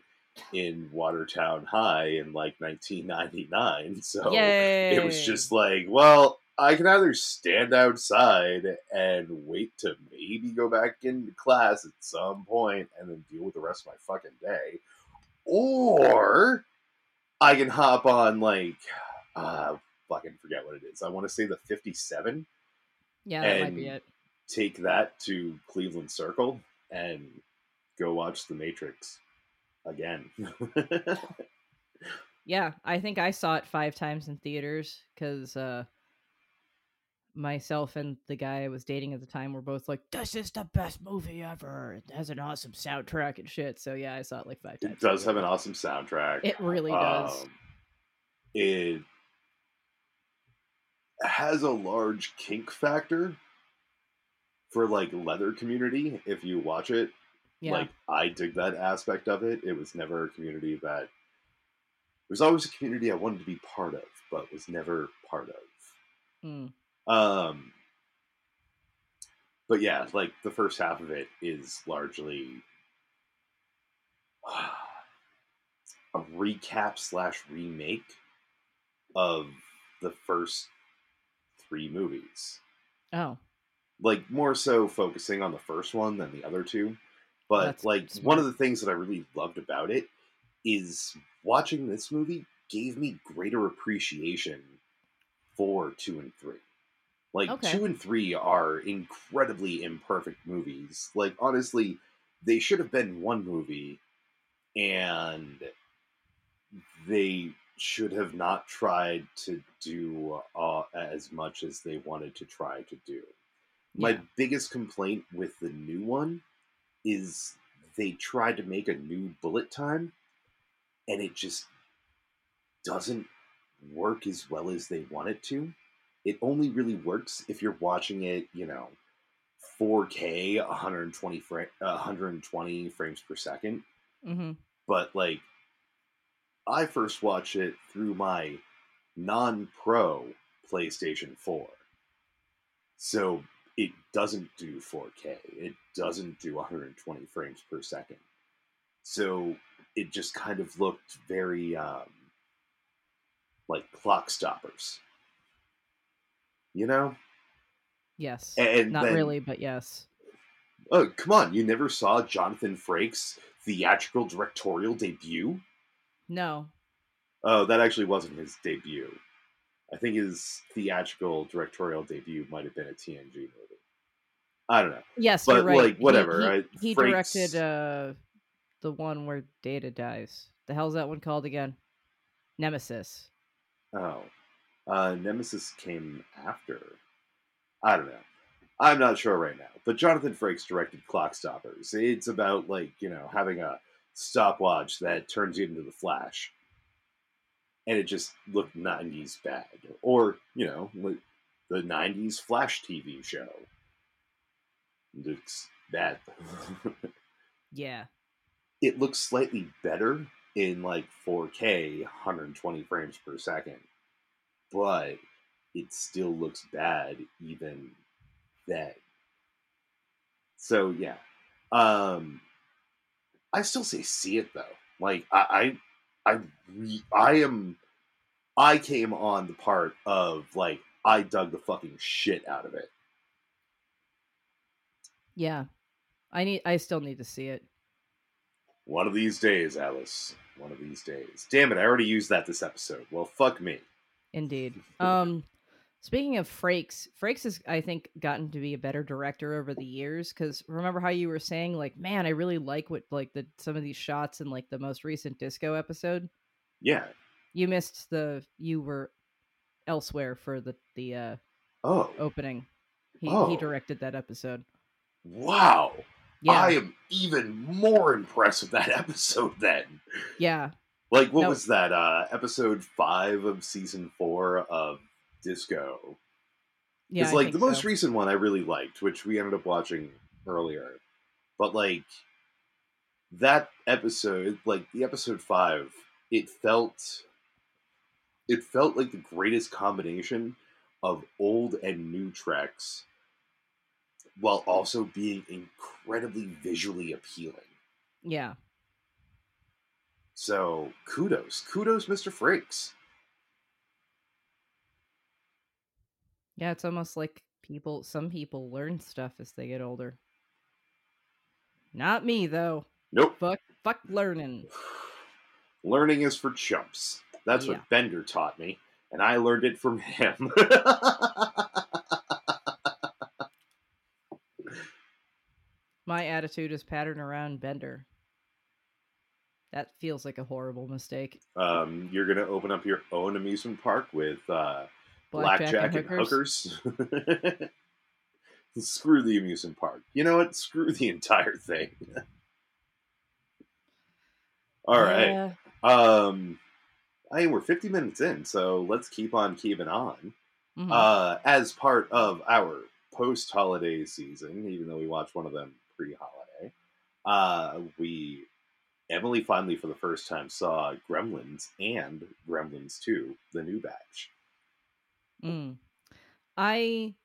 in Watertown High in like 1999. So Yay. it was just like, well, I can either stand outside and wait to maybe go back into class at some point and then deal with the rest of my fucking day, or I can hop on like uh fucking forget what it is. I want to say the 57 Yeah, that might be it. take that to Cleveland Circle and go watch The Matrix again. Yeah, I think I saw it five times in theaters because uh, myself and the guy I was dating at the time were both like, "This is the best movie ever. It has an awesome soundtrack and shit." So yeah, I saw it like five times. it does have an awesome soundtrack. It really does. Um, it has a large kink factor for like leather community if you watch it. yeah, Like I dig that aspect of it. It was never a community that it was always a community I wanted to be part of, but was never part of. Mm. Um, but yeah, like the first half of it is largely a recap slash remake of the first three movies. oh, Like more so focusing on the first one than the other two. But That's like smart. one of the things that I really loved about it is watching this movie gave me greater appreciation for two and three. Like Okay. two and three are incredibly imperfect movies. Like honestly, they should have been one movie, and they should have not tried to do uh, as much as they wanted to try to do. My biggest complaint with the new one is they tried to make a new bullet time, and it just doesn't work as well as they want it to. It only really works if you're watching it, you know, 4K, 120 fra- uh, 120 frames per second. hmm But like, I first watched it through my non-pro PlayStation 4, so it doesn't do 4K. It doesn't do 120 frames per second. So it just kind of looked very um, like Clockstoppers. You know? yes, And not then- really, but yes. Oh, come on. You never saw Jonathan Frakes' theatrical directorial debut? No, Oh, that actually wasn't his debut. I think his theatrical directorial debut might have been a TNG movie. I don't know. yes, But, you're right. like, whatever, He, he Frakes- directed uh, the one where Data dies. The hell's that one called again? Nemesis. Oh, uh, Nemesis came after. I don't know. I'm not sure right now. But Jonathan Frakes directed Clockstoppers. It's about like you know having a stopwatch that turns you into the Flash, and it just looked 90s bad, or you know the 90s Flash TV show. Looks bad. Yeah. it looks slightly better in like 4K, 120 frames per second, but it still looks bad even then. So yeah, um, I still say see it though. Like I, I, I, re- I am, I came on the part of like I dug the fucking shit out of it. Yeah. I need I still need to see it. One of these days, Alice. One of these days. Damn it! I already used that this episode. Well, fuck me. Indeed. Um speaking of Frakes, Frakes has I think gotten to be a better director over the years cuz remember how you were saying like, man, I really like what like the some of these shots in like the most recent disco episode. Yeah. You missed the you were elsewhere for the the uh Oh, opening. He Oh. he directed that episode. wow. Yeah. I am even more impressed with that episode then. yeah. Like, what No. was that? Uh, episode five of season four of Disco. Yeah. It's like the most so. recent one I really liked, which we ended up watching earlier. But like that episode, like the episode five, it felt it felt like the greatest combination of old and new tracks while also being incredibly visually appealing. Yeah. So kudos. Kudos, Mr. Frakes. Yeah, it's almost like people some people learn stuff as they get older. Not me though. Nope. Fuck fuck learning. Learning is for chumps. That's Yeah. what Bender taught me, and I learned it from him. My attitude is patterned around Bender. That feels like a horrible mistake. um, you're gonna open up your own amusement park with uh, blackjack, and hookers. Screw the amusement park. You know what? Screw the entire thing. All right. Yeah. Um, I mean, we're 50 minutes in, so let's keep on keeping on. Mhm. Uh, as part of our post-holiday season, even though we watched one of them pre-holiday, uh, we Emily finally, for the first time, saw Gremlins and Gremlins 2, the new batch. Mm. I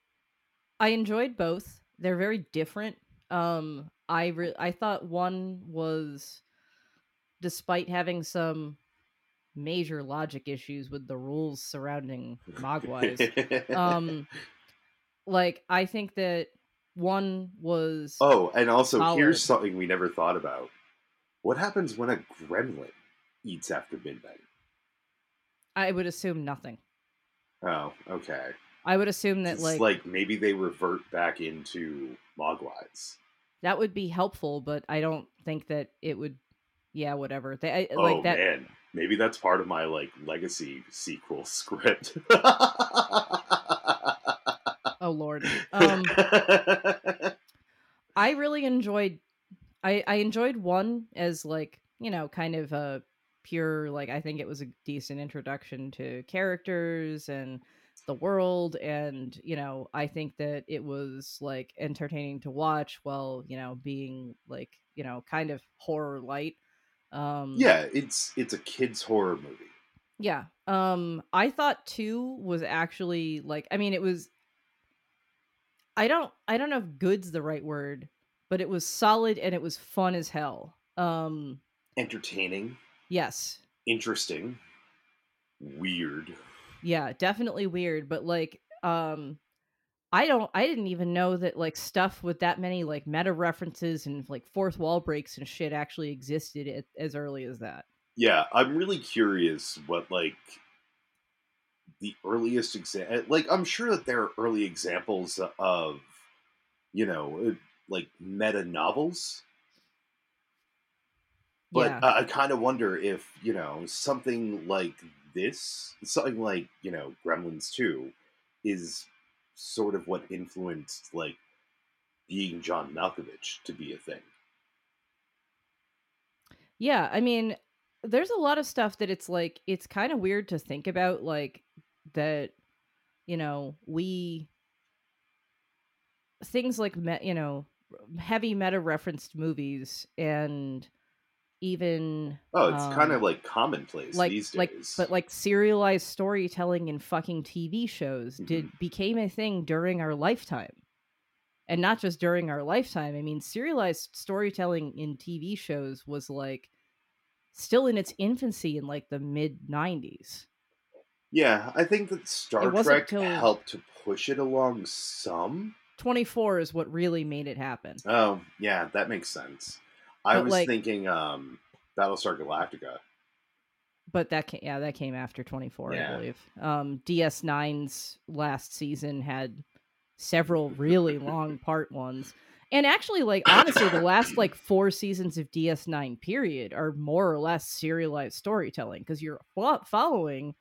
I enjoyed both. They're very different. Um I re- I thought one was despite having some major logic issues with the rules surrounding Mogwais. um like I think that one was oh, and also Solid. here's something we never thought about. What happens when a gremlin eats after midnight? I would assume nothing. Oh, okay. I would assume that It's like, like maybe they revert back into Mogwais. that would be helpful, but I don't think that it would yeah, whatever. They I, oh like that man, maybe that's part of my like legacy sequel script. Oh lord. Um I really enjoyed I I enjoyed one as like, you know, kind of a pure like I think it was a decent introduction to characters and the world and, you know, I think that it was like entertaining to watch while, you know, being like, you know, kind of horror light. Um yeah, it's it's a kids horror movie. yeah. Um I thought 2 was actually like I mean it was I don't I don't know if good's the right word, but it was solid and it was fun as hell. Um Entertaining, yes. interesting, weird. Yeah, definitely weird, but like um I don't I didn't even know that like stuff with that many like meta references and like fourth wall breaks and shit actually existed at, as early as that. Yeah, I'm really curious what like the earliest example. Like, I'm sure that there are early examples of, you know, uh, like meta novels. But yeah. I, I kind of wonder if you know something like this, something like you know Gremlins Two, is sort of what influenced like being John Malkovich to be a thing. Yeah, I mean, there's a lot of stuff that it's like it's kind of weird to think about like that you know, we things like you know, heavy meta referenced movies and even Oh, it's kind um, of like commonplace like these days. like but like serialized storytelling in fucking TV shows did became a thing during our lifetime. And not just during our lifetime. I mean, serialized storytelling in TV shows was like still in its infancy in like the mid 90s. Yeah, I think that Star Trek till- helped to push it along some. 24 is what really made it happen. Oh, yeah, that makes sense. I But, was like- thinking um Battlestar Galactica. But that came, yeah, that came after 24, Yeah. I believe. Um DS9's last season had several really long part ones. And actually like honestly the last like 4 seasons of DS9 period are more or less serialized storytelling because you're following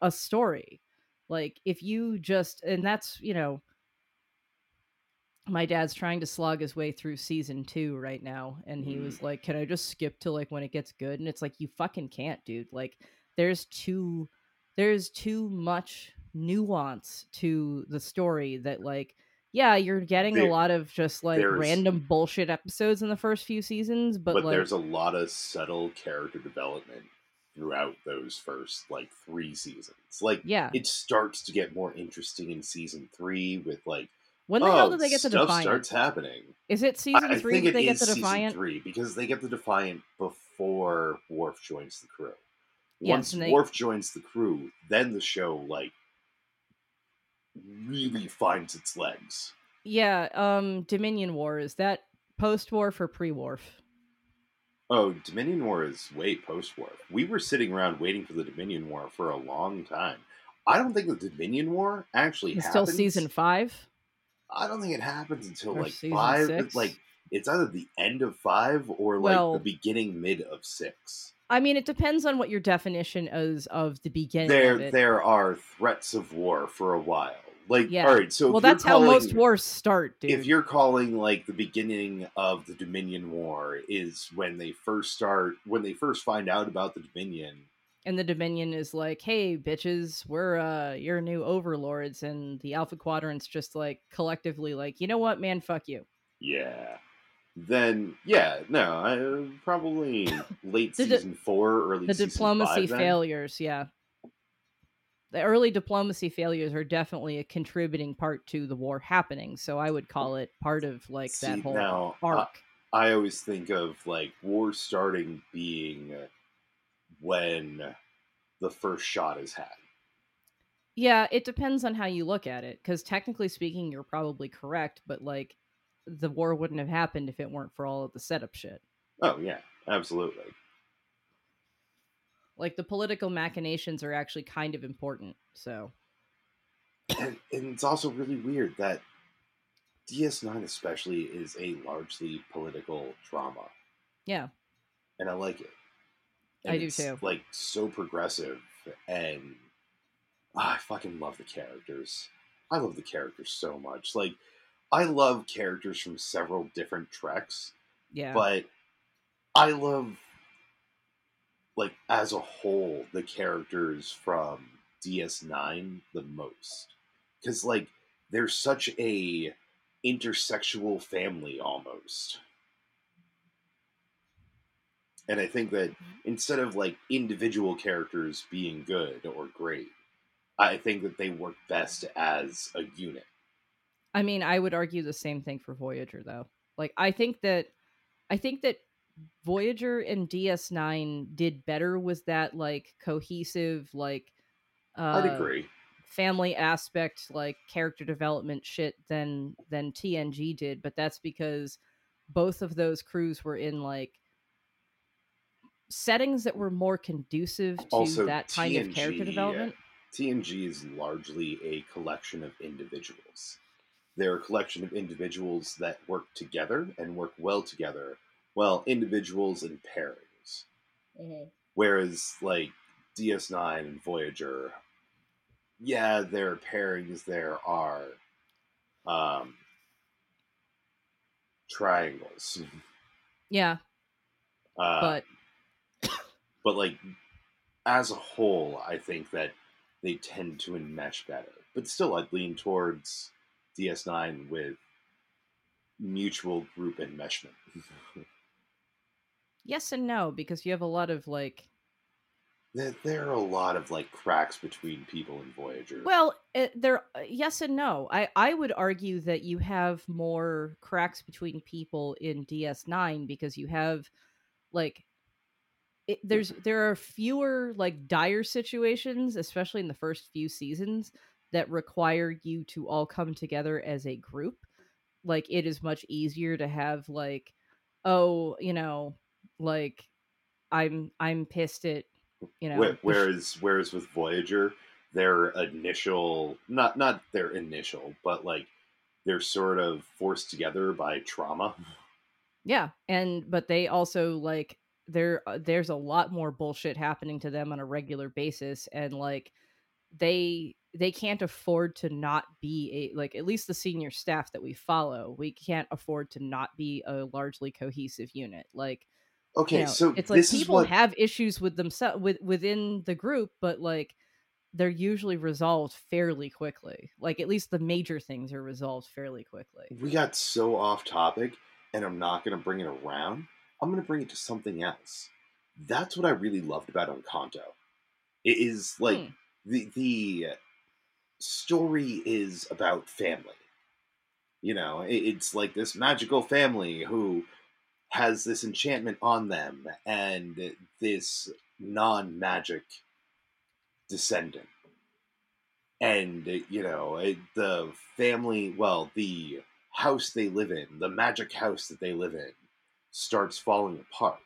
a story. Like if you just and that's, you know, my dad's trying to slog his way through season two right now and he was mm. like can i just skip to like when it gets good? And it's like you fucking can't dude. Like there's too there's too much nuance to the story that like yeah you're getting a lot of just like random bullshit episodes in the first few seasons but, But, like there's a lot of subtle character development throughout those first like three seasons. Like yeah. it starts to get more interesting in season three with like when the oh, hell did they get the stuff defiant starts happening. is it season I three think that it they get is the season defiant three because they get the Defiant before Worf joins the crew. Yes, Once and they- Worf joins the crew, then the show like really finds its legs. Yeah, um Dominion War is that post-war for pre-war? Oh, Dominion War is way post-war. We were sitting around waiting for the Dominion War for a long time. I don't think the Dominion War actually It's happens. still season 5? I don't think it happens until Or like five. six? Like it's either the end of five or like Well- the beginning mid of six. I mean, it depends on what your definition is of the beginning There, there are threats of war for a while. Like, Yeah. all right, so well, that's how most wars start, dude. If you're calling like the beginning of the Dominion War is when they first start, when they first find out about the Dominion, and the Dominion is like, "Hey, bitches, we're uh your new overlords," and the Alpha Quadrant's just like collectively like, "You know what, man? Fuck you." yeah, then yeah, no, I, probably late The season four, early The season diplomacy five, failures, yeah. The early diplomacy failures are definitely a contributing part to the war happening, so I would call it part of like that whole now, uh, arc. I always think of like war starting being when the first shot is had. Yeah, it depends on how you look at it. Because technically speaking, you're probably correct, but like the war wouldn't have happened if it weren't for all of the setup shit. Oh yeah, absolutely. Like the political machinations are actually kind of important. So And, and it's also really weird that DS9 especially is a largely political drama, yeah, and I like it. I do it's, too. Like so progressive, and ah, I fucking love the characters. I love the characters so much. Like I love characters from several different treks. yeah, but I love like as a whole the characters from DS9 the most cuz like they're such a intersexual family almost. And I think that instead of like individual characters being good or great, I think that they work best as a unit. I mean, I would argue the same thing for Voyager, though. Like, I think that, I think that Voyager and DS9 did better with that like cohesive, like, uh, I'd agree. family aspect, like character development shit than than TNG did. But that's because both of those crews were in like settings that were more conducive to Also, that kind of character TNG, development. TNG is largely a collection of individuals. They're a collection of individuals that work together and work well together, well, individuals in pairings. Whereas, like, DS9 and Voyager, yeah, there are pairings, there are um, triangles. Yeah, Uh, but but like as a whole, I think that they tend to enmesh better. But still, I'd lean towards DS9 with mutual group enmeshment. yes and no because you have a lot of like there, there are a lot of like cracks between people in Voyager. Well, it, there, uh, yes and no. I I would argue that you have more cracks between people in DS9 because you have like it, there's there are fewer like dire situations, especially in the first few seasons, that require you to all come together as a group. Like it is much easier to have like, oh, you know, like I'm I'm pissed at you know Whe- the sh- whereas whereas with Voyager, their initial not not their initial, but like they're sort of forced together by trauma. Yeah, and but they also like there uh, there's a lot more bullshit happening to them on a regular basis and like they they can't afford to not be a like at least the senior staff that we follow we can't afford to not be a largely cohesive unit like Okay, you know, so it's like people what have issues with themselves with within the group but like they're usually resolved fairly quickly like at least the major things are resolved fairly quickly we got so off topic, and I'm not going to bring it around. I'm going to bring it to something else. That's what I really loved about Encanto. It is like Hmm. the the story is about family. You know, it, it's like this magical family who has this enchantment on them and this non-magic descendant. and you know it- the family well the house they live in the magic house that they live in starts falling apart.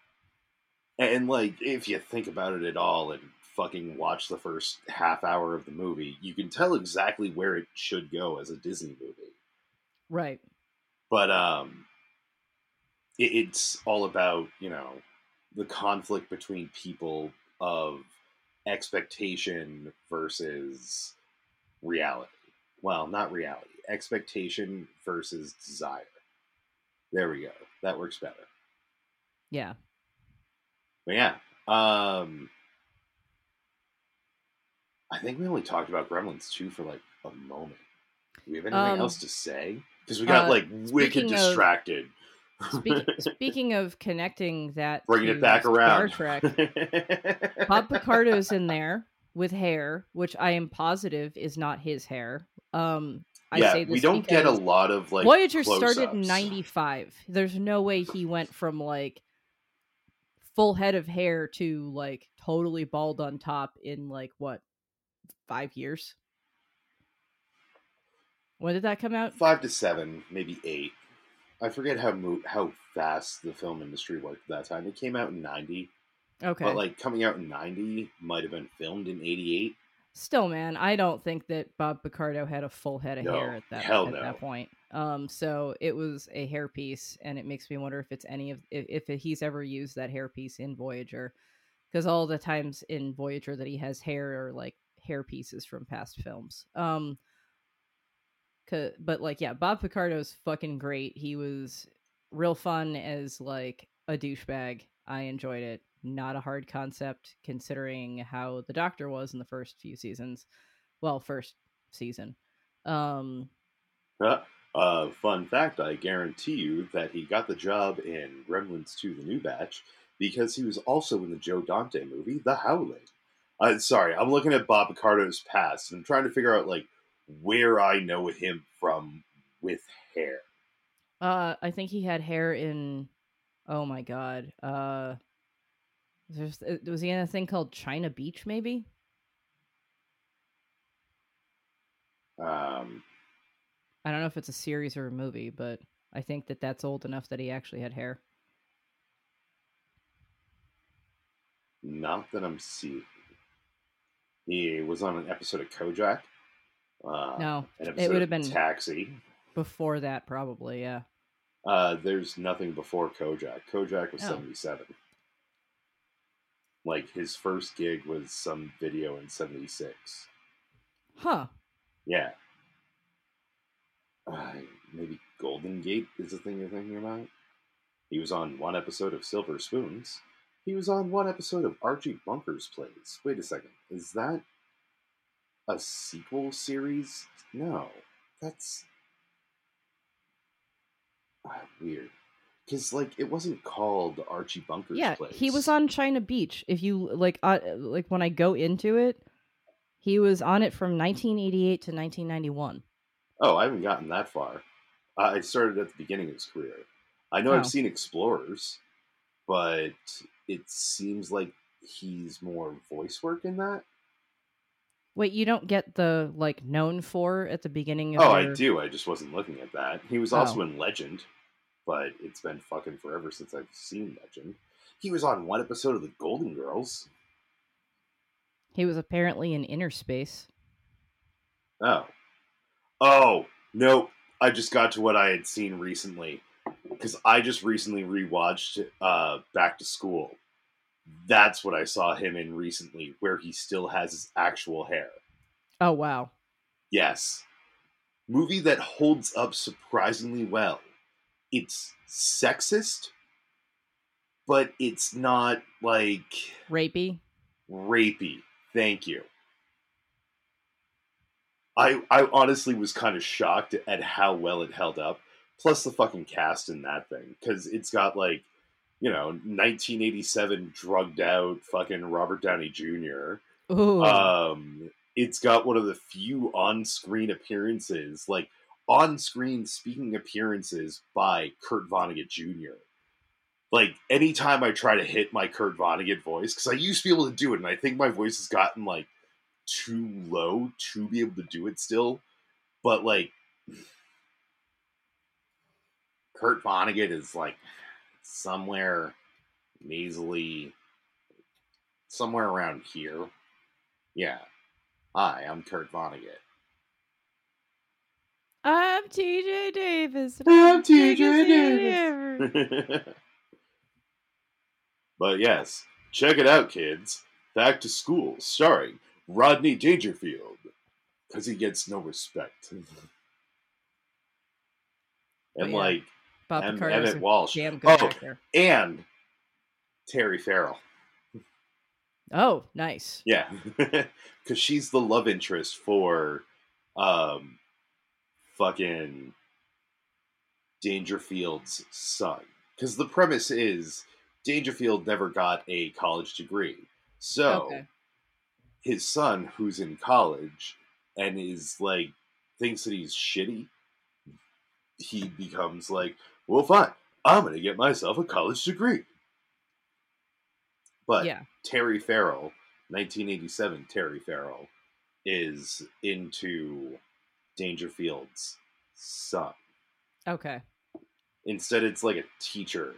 And like if you think about it at all and fucking watch the first half hour of the movie you can tell exactly where it should go as a disney movie. Right. but um it, it's all about you know the conflict between people of expectation versus reality. Well not reality expectation versus desire. There we go. That works better Yeah. but yeah um i think we only talked about gremlins 2 for like a moment do we have anything Um, else to say because we got uh, like wicked of- distracted Speak, speaking of connecting that, bringing to it back around. Star Trek. Bob Picardo's in there with hair, which I am positive is not his hair. Um, I yeah, say this we don't get a lot of like Voyager started in '95. There's no way he went from like full head of hair to like totally bald on top in like what five years. When did that come out? Five to seven, maybe eight. I forget how mo- how fast the film industry worked at that time. It came out in ninety, Okay. but like coming out in ninety might have been filmed in eighty eight. Still, man, I don't think that Bob Picardo had a full head of No, hair at that at no. that point. Um, so it was a hairpiece, and it makes me wonder if it's any of if, if he's ever used that hairpiece in Voyager, because all the times in Voyager that he has hair are like hair pieces from past films. Um, but like, yeah, Bob Picardo's fucking great. He was real fun as like a douchebag. I enjoyed it. Not a hard concept considering how the Doctor was in the first few seasons. Well, first season. Um, Uh, fun fact: I guarantee you that he got the job in Gremlins 2: The New Batch because he was also in the Joe Dante movie, The Howling. Uh, sorry, I'm looking at Bob Picardo's past and I'm trying to figure out like where I know him from with hair. uh, I think he had hair in. Oh my god. Uh, there's uh, was he in a thing called China Beach? Maybe. Um, I don't know if it's a series or a movie, but I think that that's old enough that he actually had hair. not that I'm seeing. He was on an episode of Kojak. Uh, No, it episode would have been Taxi. before that, probably. Yeah. Uh, there's nothing before Kojak. Kojak was Oh. 77. Like his first gig was some video in 76. Huh. Yeah. Uh, maybe Golden Gate is the thing you're thinking about? He was on one episode of Silver Spoons. He was on one episode of Archie Bunker's Plays. Wait a second. Is that a sequel series? No. That's ah, weird. Because, like, it wasn't called Archie Bunker's place. yeah, Plays. he was on China Beach. If you like, uh, like when I go into it, he was on it from 1988 to 1991. Oh, I haven't gotten that far. Uh, I started at the beginning of his career. I know Oh. I've seen Explorers, but it seems like he's more voice work in that. Wait, you don't get the like known for at the beginning of Oh, your... I do. I just wasn't looking at that. He was Oh. also in Legend, but it's been fucking forever since I've seen Legend. He was on one episode of The Golden Girls. He was apparently in Innerspace. Oh. Oh, no. I just got to what I had seen recently. Because I just recently rewatched uh, Back to School. That's what I saw him in recently, where he still has his actual hair. Oh wow. Yes. Movie that holds up surprisingly well. It's sexist, but it's not like Rapey. rapey. Thank you. I I honestly was kind of shocked at how well it held up. Plus the fucking cast in that thing, because it's got like, you know, 1987 drugged out fucking Robert Downey Jr. Ooh. Um, it's got one of the few on-screen appearances, like on-screen speaking appearances by Kurt Vonnegut Jr. Like anytime I try to hit my Kurt Vonnegut voice, because I used to be able to do it, and I think my voice has gotten like too low to be able to do it still. But like Kurt Vonnegut is like somewhere nasally somewhere around here. Yeah. Hi, I'm Kurt Vonnegut. I'm TJ Davis. I'm TJ Davis. but yes, check it out, kids. Back to School, starring Rodney Dangerfield, because he gets no respect. and But yeah, like Bob Em- Picardo's Emmett a Walsh, damn good Oh. actor. and Terry Farrell. Oh, nice. Yeah, because she's the love interest for um, fucking Dangerfield's son. Because the premise is Dangerfield never got a college degree, so Okay. his son, who's in college and is like thinks that he's shitty, he becomes like, well, fine, I'm gonna get myself a college degree. But Yeah. Terry Farrell, 1987 Terry Farrell, is into Dangerfield's son. Okay. Instead, it's like a teacher,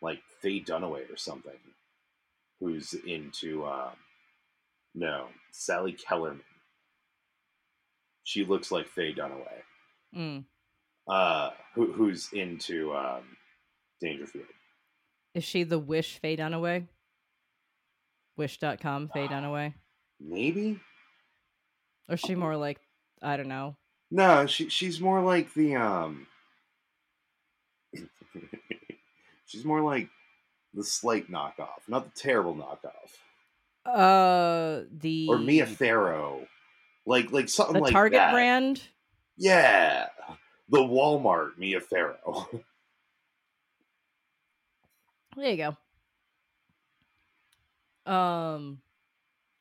like Faye Dunaway or something, who's into, um, no, Sally Kellerman. She looks like Faye Dunaway, Mm. uh, who, who's into um, Dangerfield. Is she the Wish Faye Dunaway? Wish.com Faye Dunaway? Maybe? Or is she more like, I don't know. No, she she's more like the um she's more like the slight knockoff, not the terrible knockoff. Uh, the Or Mia Farrow. Like like something the like Target that. brand. Yeah. The Walmart Mia Farrow. There you go. Um,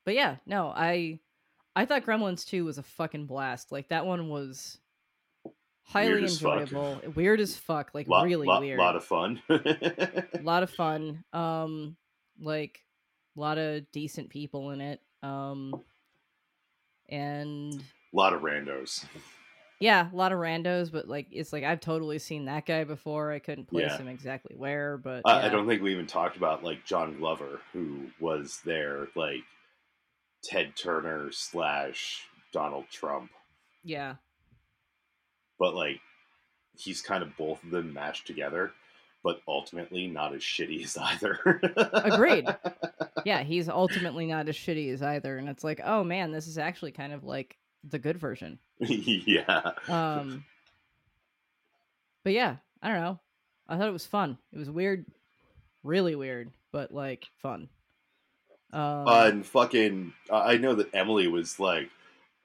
but yeah, no, I I thought Gremlins 2 was a fucking blast. Like that one was highly Weird as enjoyable. Weird as fuck, like lot, really lot, weird. A lot of fun. a lot of fun. Um, like a lot of decent people in it. Um, and a lot of randos. yeah, a lot of randos. But like, it's like I've totally seen that guy before. I couldn't place Yeah. him exactly where, but Uh, I don't think we even talked about like John Glover, who was there like Ted Turner slash Donald Trump. Yeah, but like he's kind of both of them mashed together, but ultimately not as shitty as either. Agreed. yeah, he's ultimately not as shitty as either. And it's like, oh man, this is actually kind of like the good version. yeah. Um, but yeah, I don't know. I thought it was fun. It was weird, really weird, but like fun. Um, Uh, and fucking, I I know that Emily was like,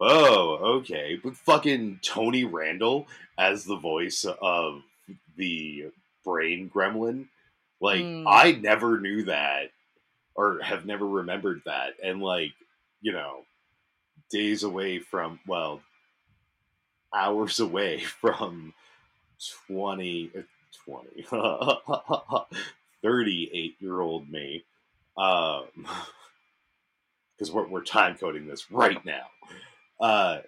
"Oh, okay," but fucking Tony Randall as the voice of the brain gremlin, like Mm. I never knew that, or have never remembered that, and like, you know, days away from well, hours away from 20, uh, 20 38 year old me. Um because we're, we're time coding this right now uh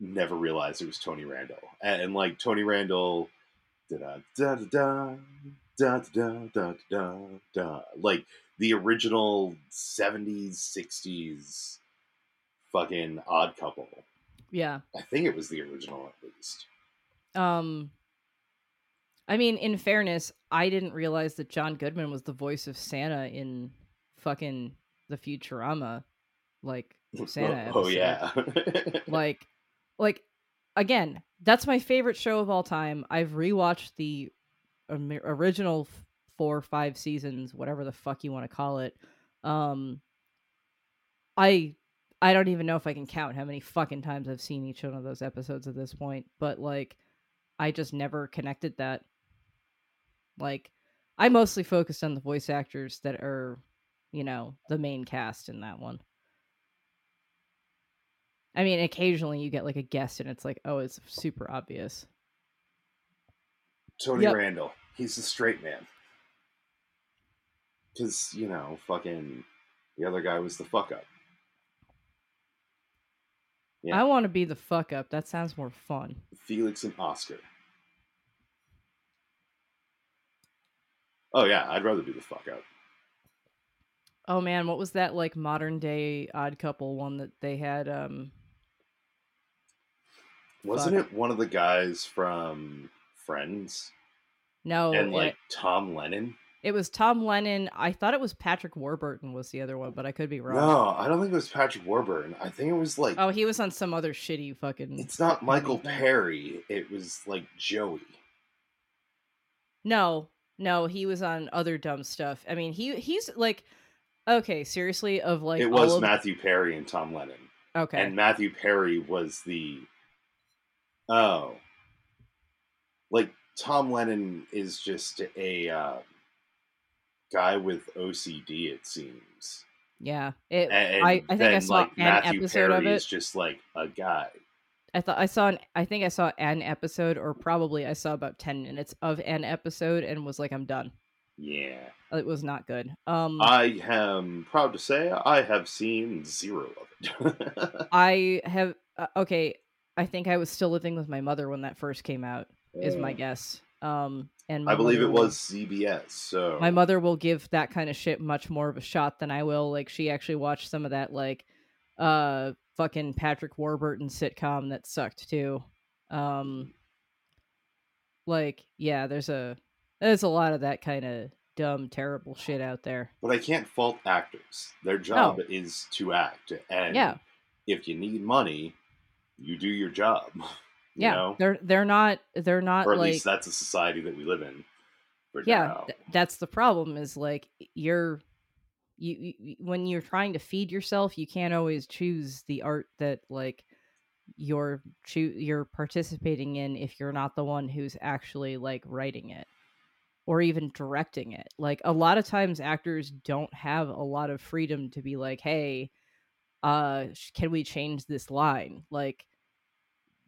never realized it was tony randall and, and like tony randall da da da da da da da da da like the original 70s 60s fucking odd couple yeah. i think it was the original at least Um, I mean, in fairness, I didn't realize that John Goodman was the voice of Santa in fucking the Futurama, like Santa. oh, oh yeah. like like again that's my favorite show of all time. I've rewatched the original four five seasons whatever the fuck you want to call it. Um i i don't even know if i can count how many fucking times i've seen each one of those episodes at this point but like i just never connected that. Like i mostly focused on the voice actors that are you know the main cast in that one I mean, occasionally you get like a guest and it's like, oh, it's super obvious. Tony Yep. Randall. He's a straight man. Because, you know, fucking the other guy was the fuck up. Yeah. I want to be the fuck up. That sounds more fun. Felix and Oscar. Oh yeah, I'd rather be the fuck up. Oh man, what was that like modern day odd couple one that they had um Wasn't Fuck. it one of the guys from Friends no and it- like Tom Lennon? it, was Tom Lennon. I thought it was Patrick Warburton was the other one, but I could be wrong. No, I don't think it was Patrick Warburton. I think it was like Oh, he was on some other shitty fucking it's not Michael. Perry. It was like Joey. No, no, he was on other dumb stuff. I mean, he he's like okay, seriously, of like it was of- Matthew Perry and Tom Lennon. Okay. And Matthew Perry was the oh, like Tom Lennon is just a uh, guy with OCD. It seems. yeah. It, And I, I think I saw like, an Matthew episode Perry of is it. just like a guy. I thought I saw an I think I saw an episode or probably I saw about 10 minutes of an episode and was like I'm done. Yeah, It was not good. Um I am proud to say I have seen zero of it. I have uh, okay, I think I was still living with my mother when that first came out is my guess. Um and I believe it was CBS. So my mother will give that kind of shit much more of a shot than I will. Like she actually watched some of that like uh fucking Patrick Warburton sitcom that sucked too. Um like yeah, there's a there's a lot of that kind of dumb terrible shit out there. But I can't fault actors. Their job oh. is to act, and Yeah. if you need money, you do your job. You yeah, know? they're they're not they're not or at like least that's a society that we live in. Yeah th- that's the problem is like you're you, you when you're trying to feed yourself you can't always choose the art that like you're choo- you're participating in if you're not the one who's actually like writing it or even directing it like a lot of times actors don't have a lot of freedom to be like hey uh can we change this line like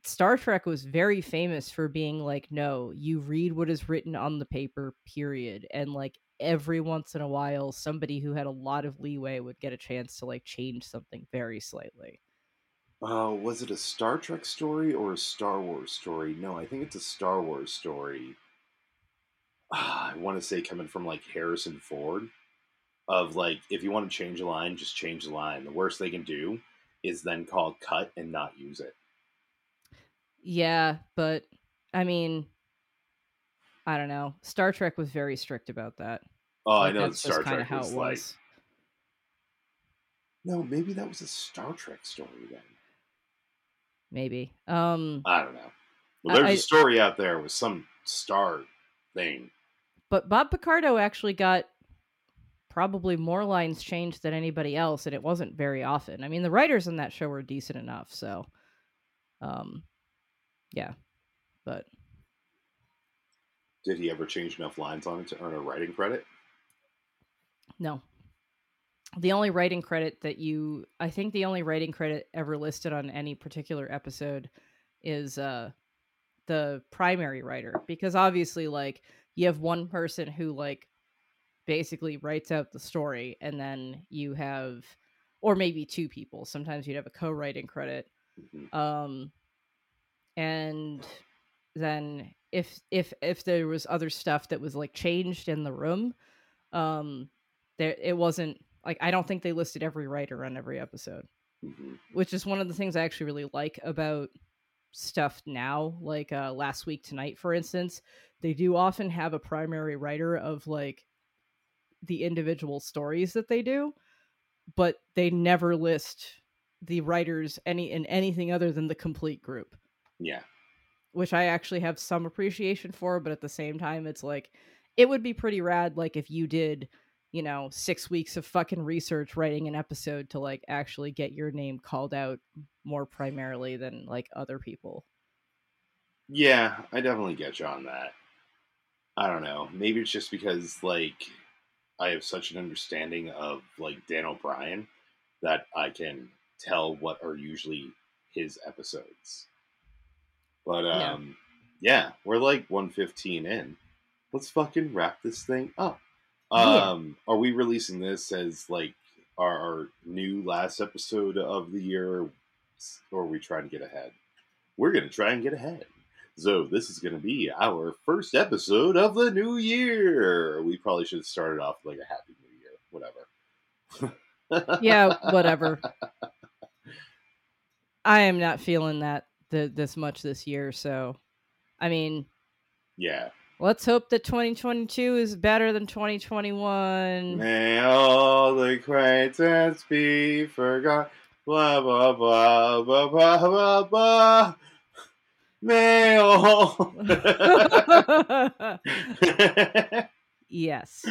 Star Trek was very famous for being like, no, you read what is written on the paper, period. And like every once in a while, somebody who had a lot of leeway would get a chance to like change something very slightly. Uh, was it a Star Trek story or a Star Wars story? No, I think it's a Star Wars story. I want to say coming from like Harrison Ford, of like if you want to change a line, just change the line. The worst they can do is then call cut and not use it. Yeah, but I mean, I don't know. Star Trek was very strict about that. Oh, I know that that's Star Trek how was it like was. no, maybe that was a Star Trek story then. Maybe. Um, I don't know. Well, there's I- a story out there with some star thing. But Bob Picardo actually got probably more lines changed than anybody else, and it wasn't very often. I mean, the writers on that show were decent enough, so um, yeah. But Did he ever change enough lines on it to earn a writing credit? no. The only writing credit that you I think the only writing credit ever listed on any particular episode is uh the primary writer because obviously like you have one person who like basically writes out the story and then you have or maybe two people sometimes you'd have a co-writing credit Mhm. um and then if if if there was other stuff that was like changed in the room um there it wasn't like i don't think they listed every writer on every episode Mhm. which is one of the things i actually really like about stuff now like uh last week tonight for instance they do often have a primary writer of like the individual stories that they do but they never list the writers any in anything other than the complete group Yeah. which I actually have some appreciation for, but at the same time, it's like it would be pretty rad, like if you did, you know, six weeks of fucking research writing an episode to like actually get your name called out more primarily than like other people. Yeah, I definitely get you on that. I don't know. Maybe it's just because like I have such an understanding of like Dan O'Brien that I can tell what are usually his episodes. But Yeah. um yeah, we're like 115 in. Let's fucking wrap this thing up. Yeah. Um are we releasing this as like our, our new last episode of the year or are we trying to get ahead? We're going to try and get ahead. So this is going to be our first episode of the new year. We probably should have started off like a happy new year, whatever. yeah, whatever. I am not feeling that th- this much this year, so I mean, yeah. Let's hope that 2022 is better than 2021. May all the acquaintance be forgot. Blah blah blah blah blah blah blah. May all. yes,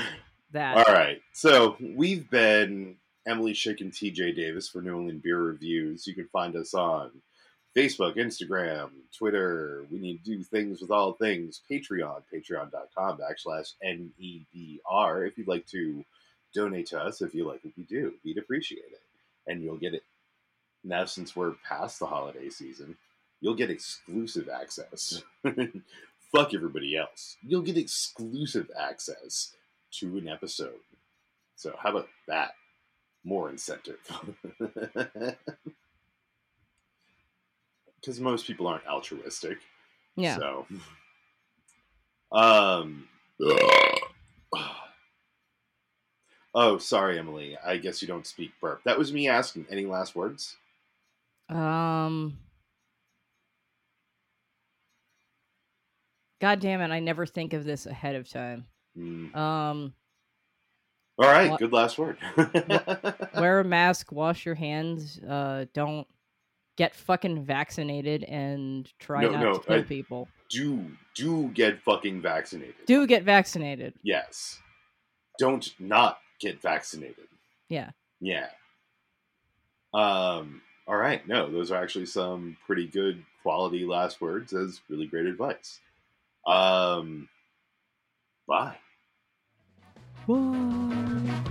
that. All right. So we've been Emily Schick and TJ Davis for New England Beer Reviews. You can find us on Facebook, Instagram, Twitter. We need to do things with all things. Patreon, patreon.com backslash NEBR. If you'd like to donate to us, if you like what we do, we'd appreciate it. And you'll get it. Now, since we're past the holiday season, you'll get exclusive access. Fuck everybody else. You'll get exclusive access to an episode. So, how about that? More incentive. because most people aren't altruistic. Yeah. So, um. oh, sorry, Emily. I guess you don't speak burp. That was me asking. Any last words? Um. God damn it! I never think of this ahead of time. Mm. Um. All right. Good last word. wear a mask. Wash your hands. Uh. Don't get fucking vaccinated and try no, not no, to kill I people. Do do get fucking vaccinated. Do get vaccinated. Yes. Don't not get vaccinated. Yeah. Yeah. Um all right. No, those are actually some pretty good quality last words as really great advice. Um bye. Bye.